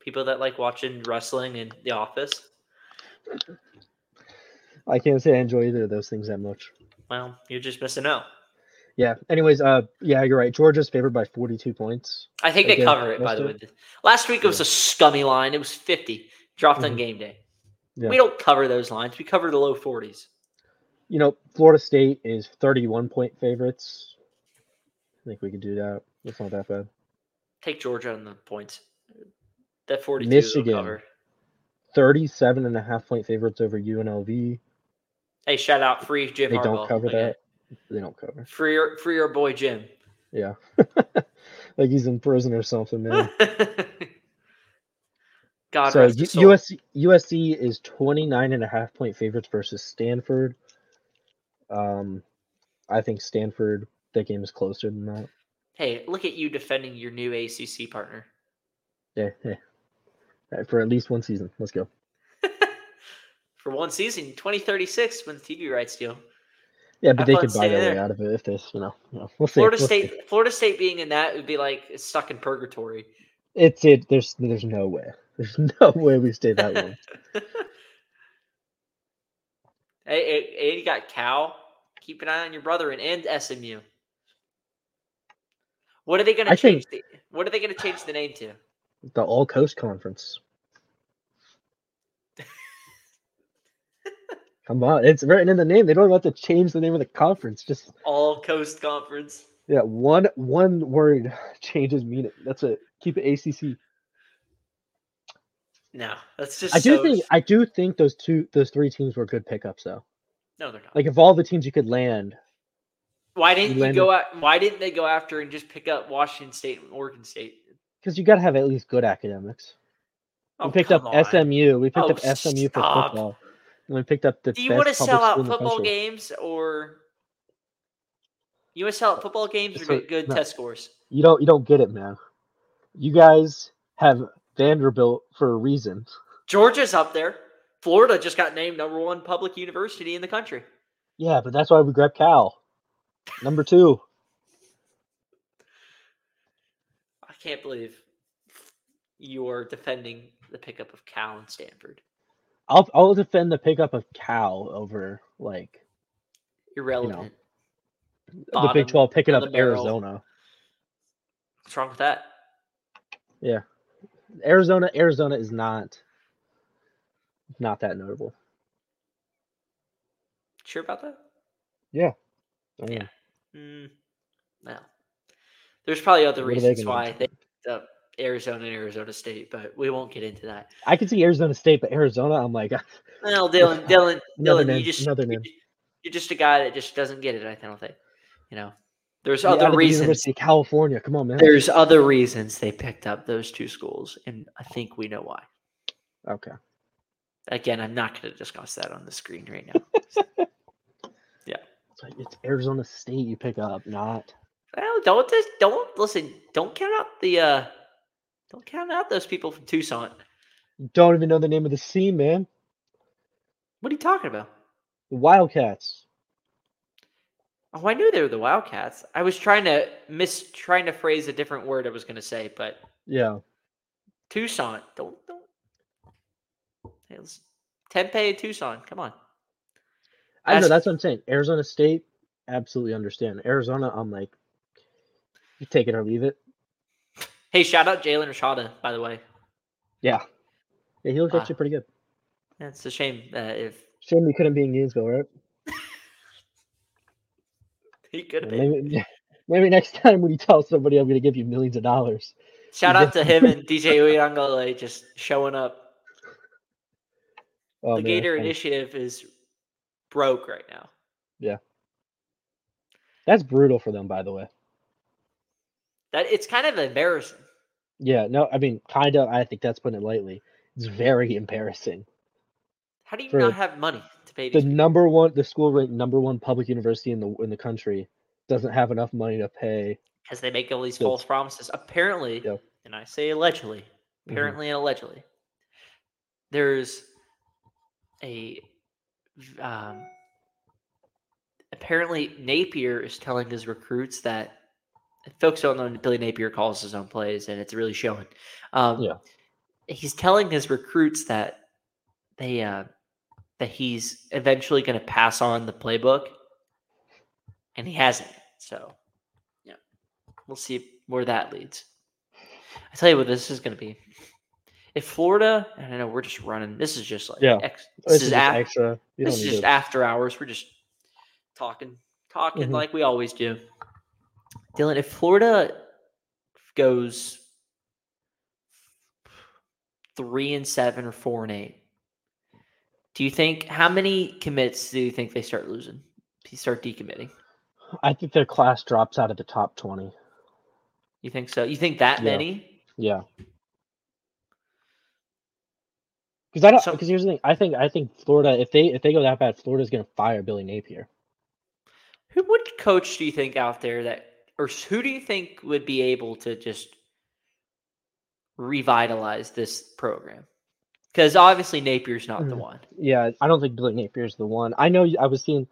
S6: People that like watching wrestling in The Office.
S5: I can't say I enjoy either of those things that much.
S6: Well, you're just missing out.
S5: Yeah. Anyways, uh, yeah, you're right. Georgia's favored by 42 points.
S6: I think they
S5: Again,
S6: cover it, by the way. Last week it was a scummy line. It was 50. Dropped on
S5: Mhm.
S6: game day.
S5: Yeah.
S6: We don't cover those lines. We cover the low 40s.
S5: You know, Florida State is 31 point favorites. I think we could do that. It's not that bad.
S6: Take Georgia on the points. That 42
S5: Michigan.
S6: cover.
S5: 37 and a half point favorites over UNLV.
S6: Hey, shout out free Jim
S5: They
S6: Harbaugh.
S5: don't cover that. They don't cover.
S6: Free your, free your boy Jim.
S5: Yeah. like he's in prison or something, man.
S6: God
S5: so
S6: rest
S5: U-
S6: his soul.
S5: USC USC is 29 and a half point favorites versus Stanford. Um I think Stanford that game is closer than that.
S6: Hey, look at you defending your new ACC partner.
S5: Yeah, yeah. Right, for at least one season. Let's go.
S6: For one season, 2036 when the TV rights deal.
S5: Yeah, but
S6: Have
S5: they could buy their way out of it if this, you know. you know, we'll see.
S6: Florida
S5: we'll see.
S6: State, Florida State being in that would be like it's stuck in purgatory.
S5: It's it. There's there's no way. There's no way we stay that long.
S6: hey, hey, you got Cal. Keep an eye on your brother and, and SMU. What are they going to
S5: I think-
S6: change? The, what are they going to change the name to?
S5: The All Coast Conference. Come on, it's written in the name. They don't have to change the name of the conference. Just
S6: All Coast Conference.
S5: yeah, one one word changes meaning. That's it. Keep it ACC.
S6: No, that's just.
S5: I do
S6: so-
S5: think I do think those two those three teams were good pickups though.
S6: No, they're not.
S5: Like if all the teams you could land,
S6: why didn't you
S5: landed-
S6: go out? Why didn't they go after and just pick up Washington State and Oregon State?
S5: because you got to have at least good academics.
S6: Oh,
S5: we picked up
S6: on.
S5: SMU. We picked
S6: Oh,
S5: up SMU for football. And we picked up the
S6: Do you
S5: best
S6: want to sell out football games or you want to sell out football games or
S5: So-
S6: get good
S5: no.
S6: test scores?
S5: You don't. You don't get it, man. You guys have Vanderbilt for a reason.
S6: Georgia's up there. Florida just got named number one public university in the country.
S5: Yeah, but that's why we grabbed Cal, number two.
S6: I can't believe you are defending the pickup of Cal and Stanford.
S5: I'll I'll defend the pickup of Cal over like
S6: Irrelevant.
S5: the
S6: Bottom
S5: Big Twelve picking up
S6: barrel.
S5: Arizona.
S6: What's wrong with that?
S5: Yeah, Arizona. Arizona is not not that notable.
S6: Sure about that?
S5: I mean,
S6: Yeah. Mm, no. There's probably other
S5: What are they
S6: reasons why
S5: do?
S6: they picked up Arizona and Arizona State, but we won't get into that.
S5: I can see Arizona State, but Arizona, I'm like,
S6: Well, Dylan, Dylan, Dylan,
S5: name,
S6: you just
S5: another name.
S6: you're just a guy that just doesn't get it. I don't think. You know, there's
S5: Yeah,
S6: other reasons.
S5: University of California. Come on, man.
S6: There's other reasons they picked up those two schools, and I think we know why.
S5: Okay.
S6: Again, I'm not going to discuss that on the screen right now. Yeah.
S5: It's, like, it's Arizona State you pick up, not.
S6: well, don't just don't listen. Don't count out the uh, don't count out those people from Tucson.
S5: Don't even know the name of the team, man.
S6: What are you talking about?
S5: The Wildcats.
S6: Oh, I knew they were the Wildcats. I was trying to miss, trying to phrase a different word I was going to say, but
S5: Yeah.
S6: Tucson. Don't don't. Hey. Tempe, Tucson. Come on.
S5: I know
S6: That's-
S5: that's what I'm saying. Arizona State, absolutely understand. Arizona, I'm like, you take it or leave it.
S6: Hey, shout out Jaden Rashada, by the way.
S5: Yeah. Yeah, he looked
S6: Ah.
S5: actually pretty good.
S6: Yeah, It's a shame uh, if
S5: Shame we couldn't be in Gainesville, right?
S6: he could have been.
S5: Maybe, maybe next time when you tell somebody I'm going to give you millions of dollars.
S6: Shout out to him and DJ Uiagalelei just showing up.
S5: Oh,
S6: the
S5: man,
S6: Gator. Initiative is broke right now. Yeah.
S5: That's brutal for them, by the way.
S6: That it's kind of embarrassing.
S5: Yeah, no, I mean, kind of. I think that's putting it lightly. It's very embarrassing.
S6: How do you not have money to pay
S5: The
S6: people?
S5: number one, the school ranked number one public university in the in the country, doesn't have enough money to pay.
S6: because they make all these false promises. Apparently,
S5: Yep.
S6: and I say allegedly,
S5: Mhm.
S6: apparently and allegedly, there's a um, apparently Napier is telling his recruits that folks don't know Billy Napier calls his own plays, and it's really showing. Um,
S5: Yeah.
S6: he's telling his recruits that they uh, that he's eventually going to pass on the playbook, and he hasn't. So, yeah, we'll see where that leads. I tell you what, this is going to be. If Florida, and I don't know, we're just running. This is just like
S5: Yeah.
S6: ex,
S5: This
S6: this,
S5: is
S6: is
S5: just
S6: af-
S5: extra. You
S6: this is just
S5: to-
S6: after hours. We're just talking, talking
S5: Mhm.
S6: like we always do. Dylan, if Florida goes three and seven or four and eight, do you think how many commits do you think they start losing? They start decommitting.
S5: I think their class drops out of the top twenty.
S6: You think so? You think that
S5: Yeah.
S6: many?
S5: Yeah. Because I don't.
S6: So-
S5: Because here's the thing. I think. I think Florida. If they if they go that bad, Florida's going to fire Billy Napier.
S6: Who what coach do you think out there that or who do you think would be able to just revitalize this program? Because obviously Napier's not the
S5: Mhm.
S6: one.
S5: Yeah, I don't think Billy Napier's the one. I know. I was seeing.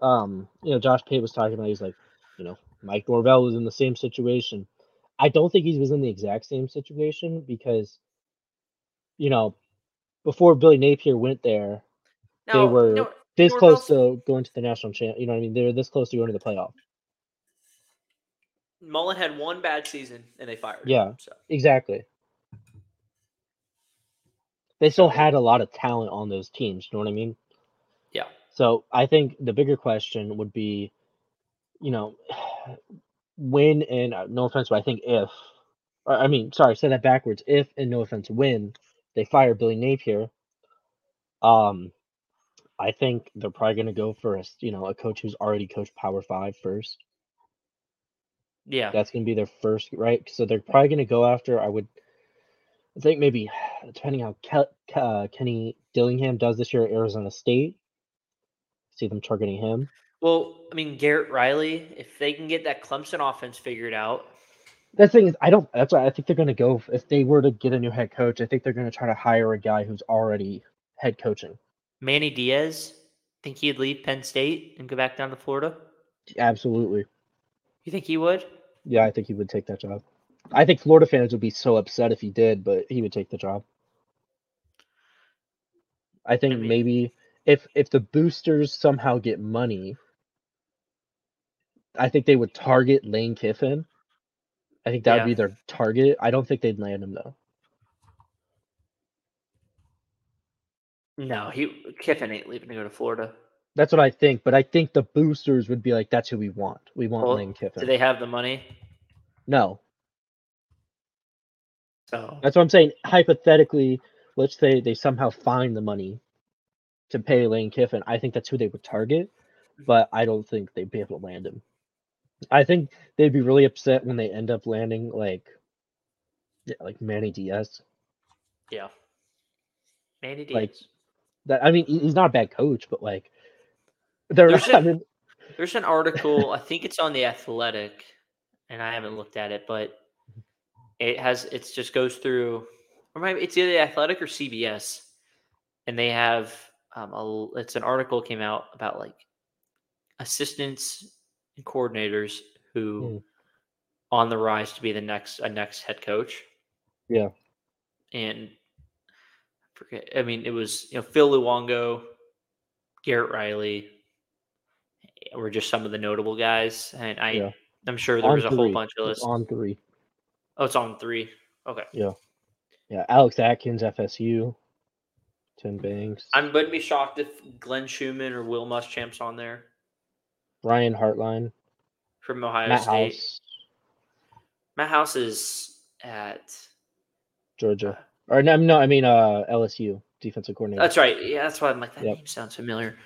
S5: Um, you know, Josh Pate was talking about. He's like, you know, Mike Norvell was in the same situation. I don't think he was in the exact same situation because, you know, before Billy Napier went there,
S6: No,
S5: were
S6: no,
S5: this close to going to the national champ. You know what I mean? They were this close to going to the playoff.
S6: Mullen had one bad season and they fired him.
S5: Yeah.
S6: So
S5: Exactly. They still had a lot of talent on those teams. You know what I mean?
S6: yeah.
S5: So I think the bigger question would be, you know, when and uh, no offense, but I think if, or, I mean, sorry, say that backwards. If and no offense, when they fire Billy Napier, here, um, I think they're probably going to go for a you know a coach who's already coached Power Five first.
S6: Yeah.
S5: That's going to be their first, right? So they're probably going to go after. I would, I think maybe depending how Ke- uh, Kenny Dillingham does this year at Arizona State. See them targeting him.
S6: Well, I mean, Garrett Riley, if they can get that Clemson offense figured out,
S5: The thing is, I don't. That's why I think they're going to go. If they were to get a new head coach, I think they're going to try to hire a guy who's already head coaching.
S6: Manny Diaz, think he'd leave Penn State and go back down to Florida?
S5: Absolutely.
S6: You think he would?
S5: Yeah, I think he would take that job. I think Florida fans would be so upset if he did, but he would take the job. I think
S6: mean-
S5: maybe if if the boosters somehow get money, I think they would target Lane Kiffin. I think that
S6: Yeah.
S5: would be their target. I don't think they'd land him though.
S6: No, he Kiffin ain't leaving to go to Florida.
S5: That's what I think, but I think the boosters would be like, "That's who we want. We want
S6: Well,
S5: Lane Kiffin."
S6: Do they have the money?
S5: No,
S6: So
S5: That's what I'm saying. Hypothetically, let's say they somehow find the money to pay Lane Kiffin. I think that's who they would target, but I don't think they'd be able to land him. I think they'd be really upset when they end up landing like, yeah, like Manny Diaz.
S6: yeah. Manny Diaz.
S5: Like, That I mean, he's not a bad coach, but like,
S6: There's
S5: I
S6: a-
S5: mean,
S6: There's an article, I think it's on the Athletic, and I haven't looked at it, but it has it just goes through or maybe it's either the Athletic or CBS, and they have um a, it's an article came out about like assistants and coordinators who
S5: Mm.
S6: on the rise to be the next a next head coach.
S5: Yeah.
S6: And I forget I mean it was you know Phil Longo, Garrett Riley were just some of the notable guys. And I
S5: Yeah.
S6: I'm sure there
S5: on
S6: was a whole bunch of
S5: It's
S6: lists.
S5: on three.
S6: Oh, it's on three. Okay.
S5: Yeah, Yeah. Alex Atkins, FSU, Tim Banks,
S6: I wouldn't be shocked if Glenn Schumann or Will Muschamp's on there
S5: Ryan Hartline,
S6: from Ohio
S5: Matt
S6: State.
S5: House,
S6: Matt House is at.
S5: Georgia. Or no, no, I mean uh LSU defensive coordinator.
S6: That's right. Yeah, that's why I'm like that
S5: Yep.
S6: name sounds familiar.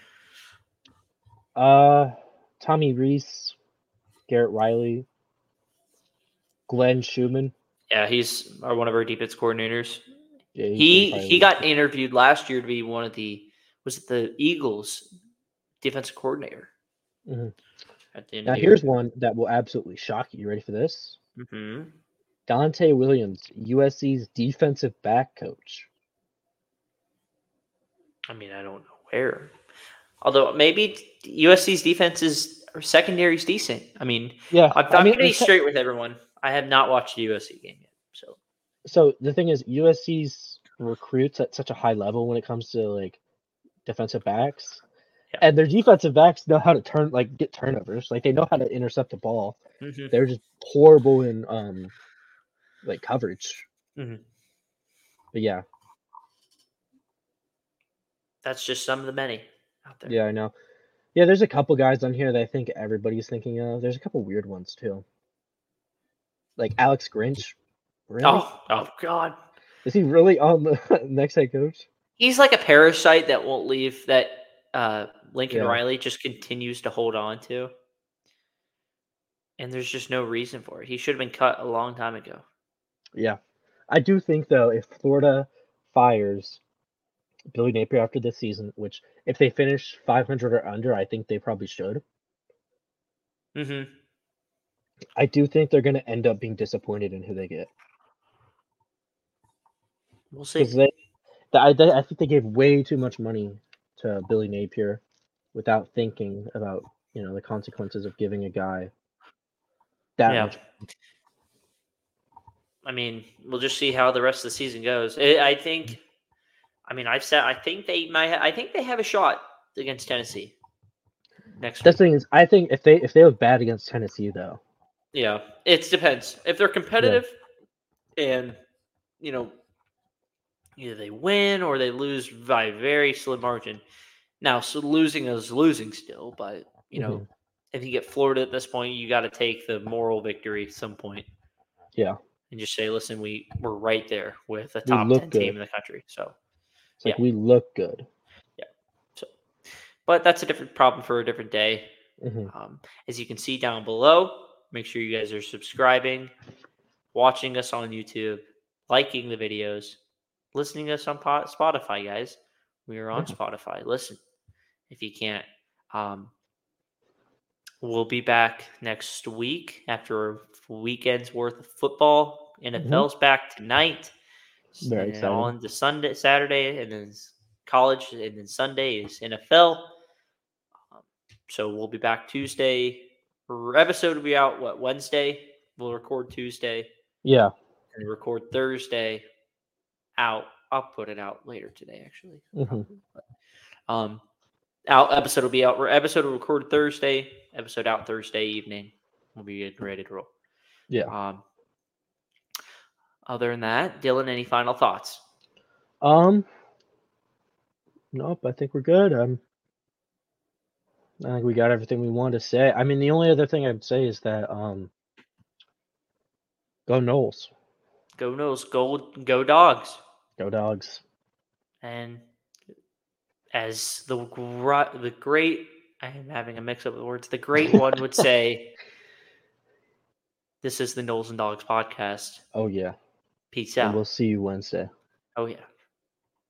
S5: Uh, Tommy Rees, Garrett Riley, Glenn Schumann.
S6: Yeah, he's our, one of our defense coordinators.
S5: Yeah,
S6: He he got interviewed last year to be one of the was it the Eagles defensive coordinator.
S5: Mhm.
S6: At the end
S5: Now here's one that will absolutely shock you. You ready for this?
S6: hmm
S5: Donte Williams, USC's defensive back coach.
S6: I mean, I don't know where. Although maybe USC's defense is or secondary is decent. I mean,
S5: Yeah,
S6: I'm,
S5: I
S6: I'm
S5: mean,
S6: gonna be straight with everyone. I have not watched the USC game yet, so
S5: so the thing is, USC's recruits at such a high level when it comes to like defensive backs,
S6: Yeah.
S5: and their defensive backs know how to turn like get turnovers. Like they know how to intercept the ball.
S6: mhm.
S5: They're just horrible in um like coverage.
S6: Mhm.
S5: But yeah,
S6: that's just some of the many out there.
S5: Yeah, I know. Yeah, there's a couple guys on here that I think everybody's thinking of. There's a couple weird ones too. Like Alex Grinch. Really?
S6: Oh, oh God.
S5: Is he really on the next head coach?
S6: He's like a parasite that won't leave. That uh, Lincoln
S5: Yeah.
S6: Riley just continues to hold on to, and there's just no reason for it. He should have been cut a long time ago.
S5: Yeah. I do think though, if Florida fires Billy Napier after this season, which if they finish 500 or under, I think they probably should.
S6: hmm
S5: I do think they're going to end up being disappointed in who they get.
S6: We'll see.
S5: They, the- I, they, I think they gave way too much money to Billy Napier without thinking about you know the consequences of giving a guy that
S6: Yeah.
S5: much.
S6: I mean, we'll just see how the rest of the season goes. I I think. I mean, I've said I think they might. Ha- I think they have a shot against Tennessee next
S5: The
S6: week.
S5: thing is, I think if they if they look bad against Tennessee though,
S6: Yeah, it depends. If they're competitive and, you know, either they win or they lose by a very slim margin. Now, so losing is losing still, but, you know,
S5: Mhm.
S6: if you get Florida at this point, you got to take the moral victory at some point
S5: yeah,
S6: and just say, listen, we, we're right there with a top 10
S5: good.
S6: team in the country. So,
S5: it's like
S6: Yeah.
S5: we look good. Yeah.
S6: So, but that's a different problem for a different day.
S5: Mhm.
S6: Um, as you can see down below, make sure you guys are subscribing, watching us on YouTube, liking the videos, listening to us on Spotify, guys. We are on Spotify. Listen if you can't. Um, we'll be back next week after a weekend's worth of football. NFL's back tonight.
S5: Mm-hmm. Very
S6: and
S5: exciting.
S6: On to Sunday, Saturday, and then college, and then Sunday is NFL. Um, so we'll be back Tuesday. Episode will be out what Wednesday. We'll record Tuesday
S5: Yeah.
S6: and record Thursday. Out. I'll put it out later today, actually.
S5: Mhm.
S6: Um, out episode will be out. Episode will record Thursday. Episode out Thursday evening. We'll be getting ready to roll.
S5: Yeah.
S6: Um. Other than that, Dylan, any final thoughts?
S5: Um. Nope. I think we're good. Um. I think we got everything we wanted to say. I mean, the only other thing I'd say is that um. Go Knowles.
S6: Go Knowles, go go dogs.
S5: Go Dogs.
S6: And as the the great, I am having a mix up of words. The great one would say, "This is the Knowles and Dogs podcast."
S5: Oh yeah.
S6: Peace
S5: And
S6: out.
S5: we'll see you Wednesday.
S6: Oh yeah.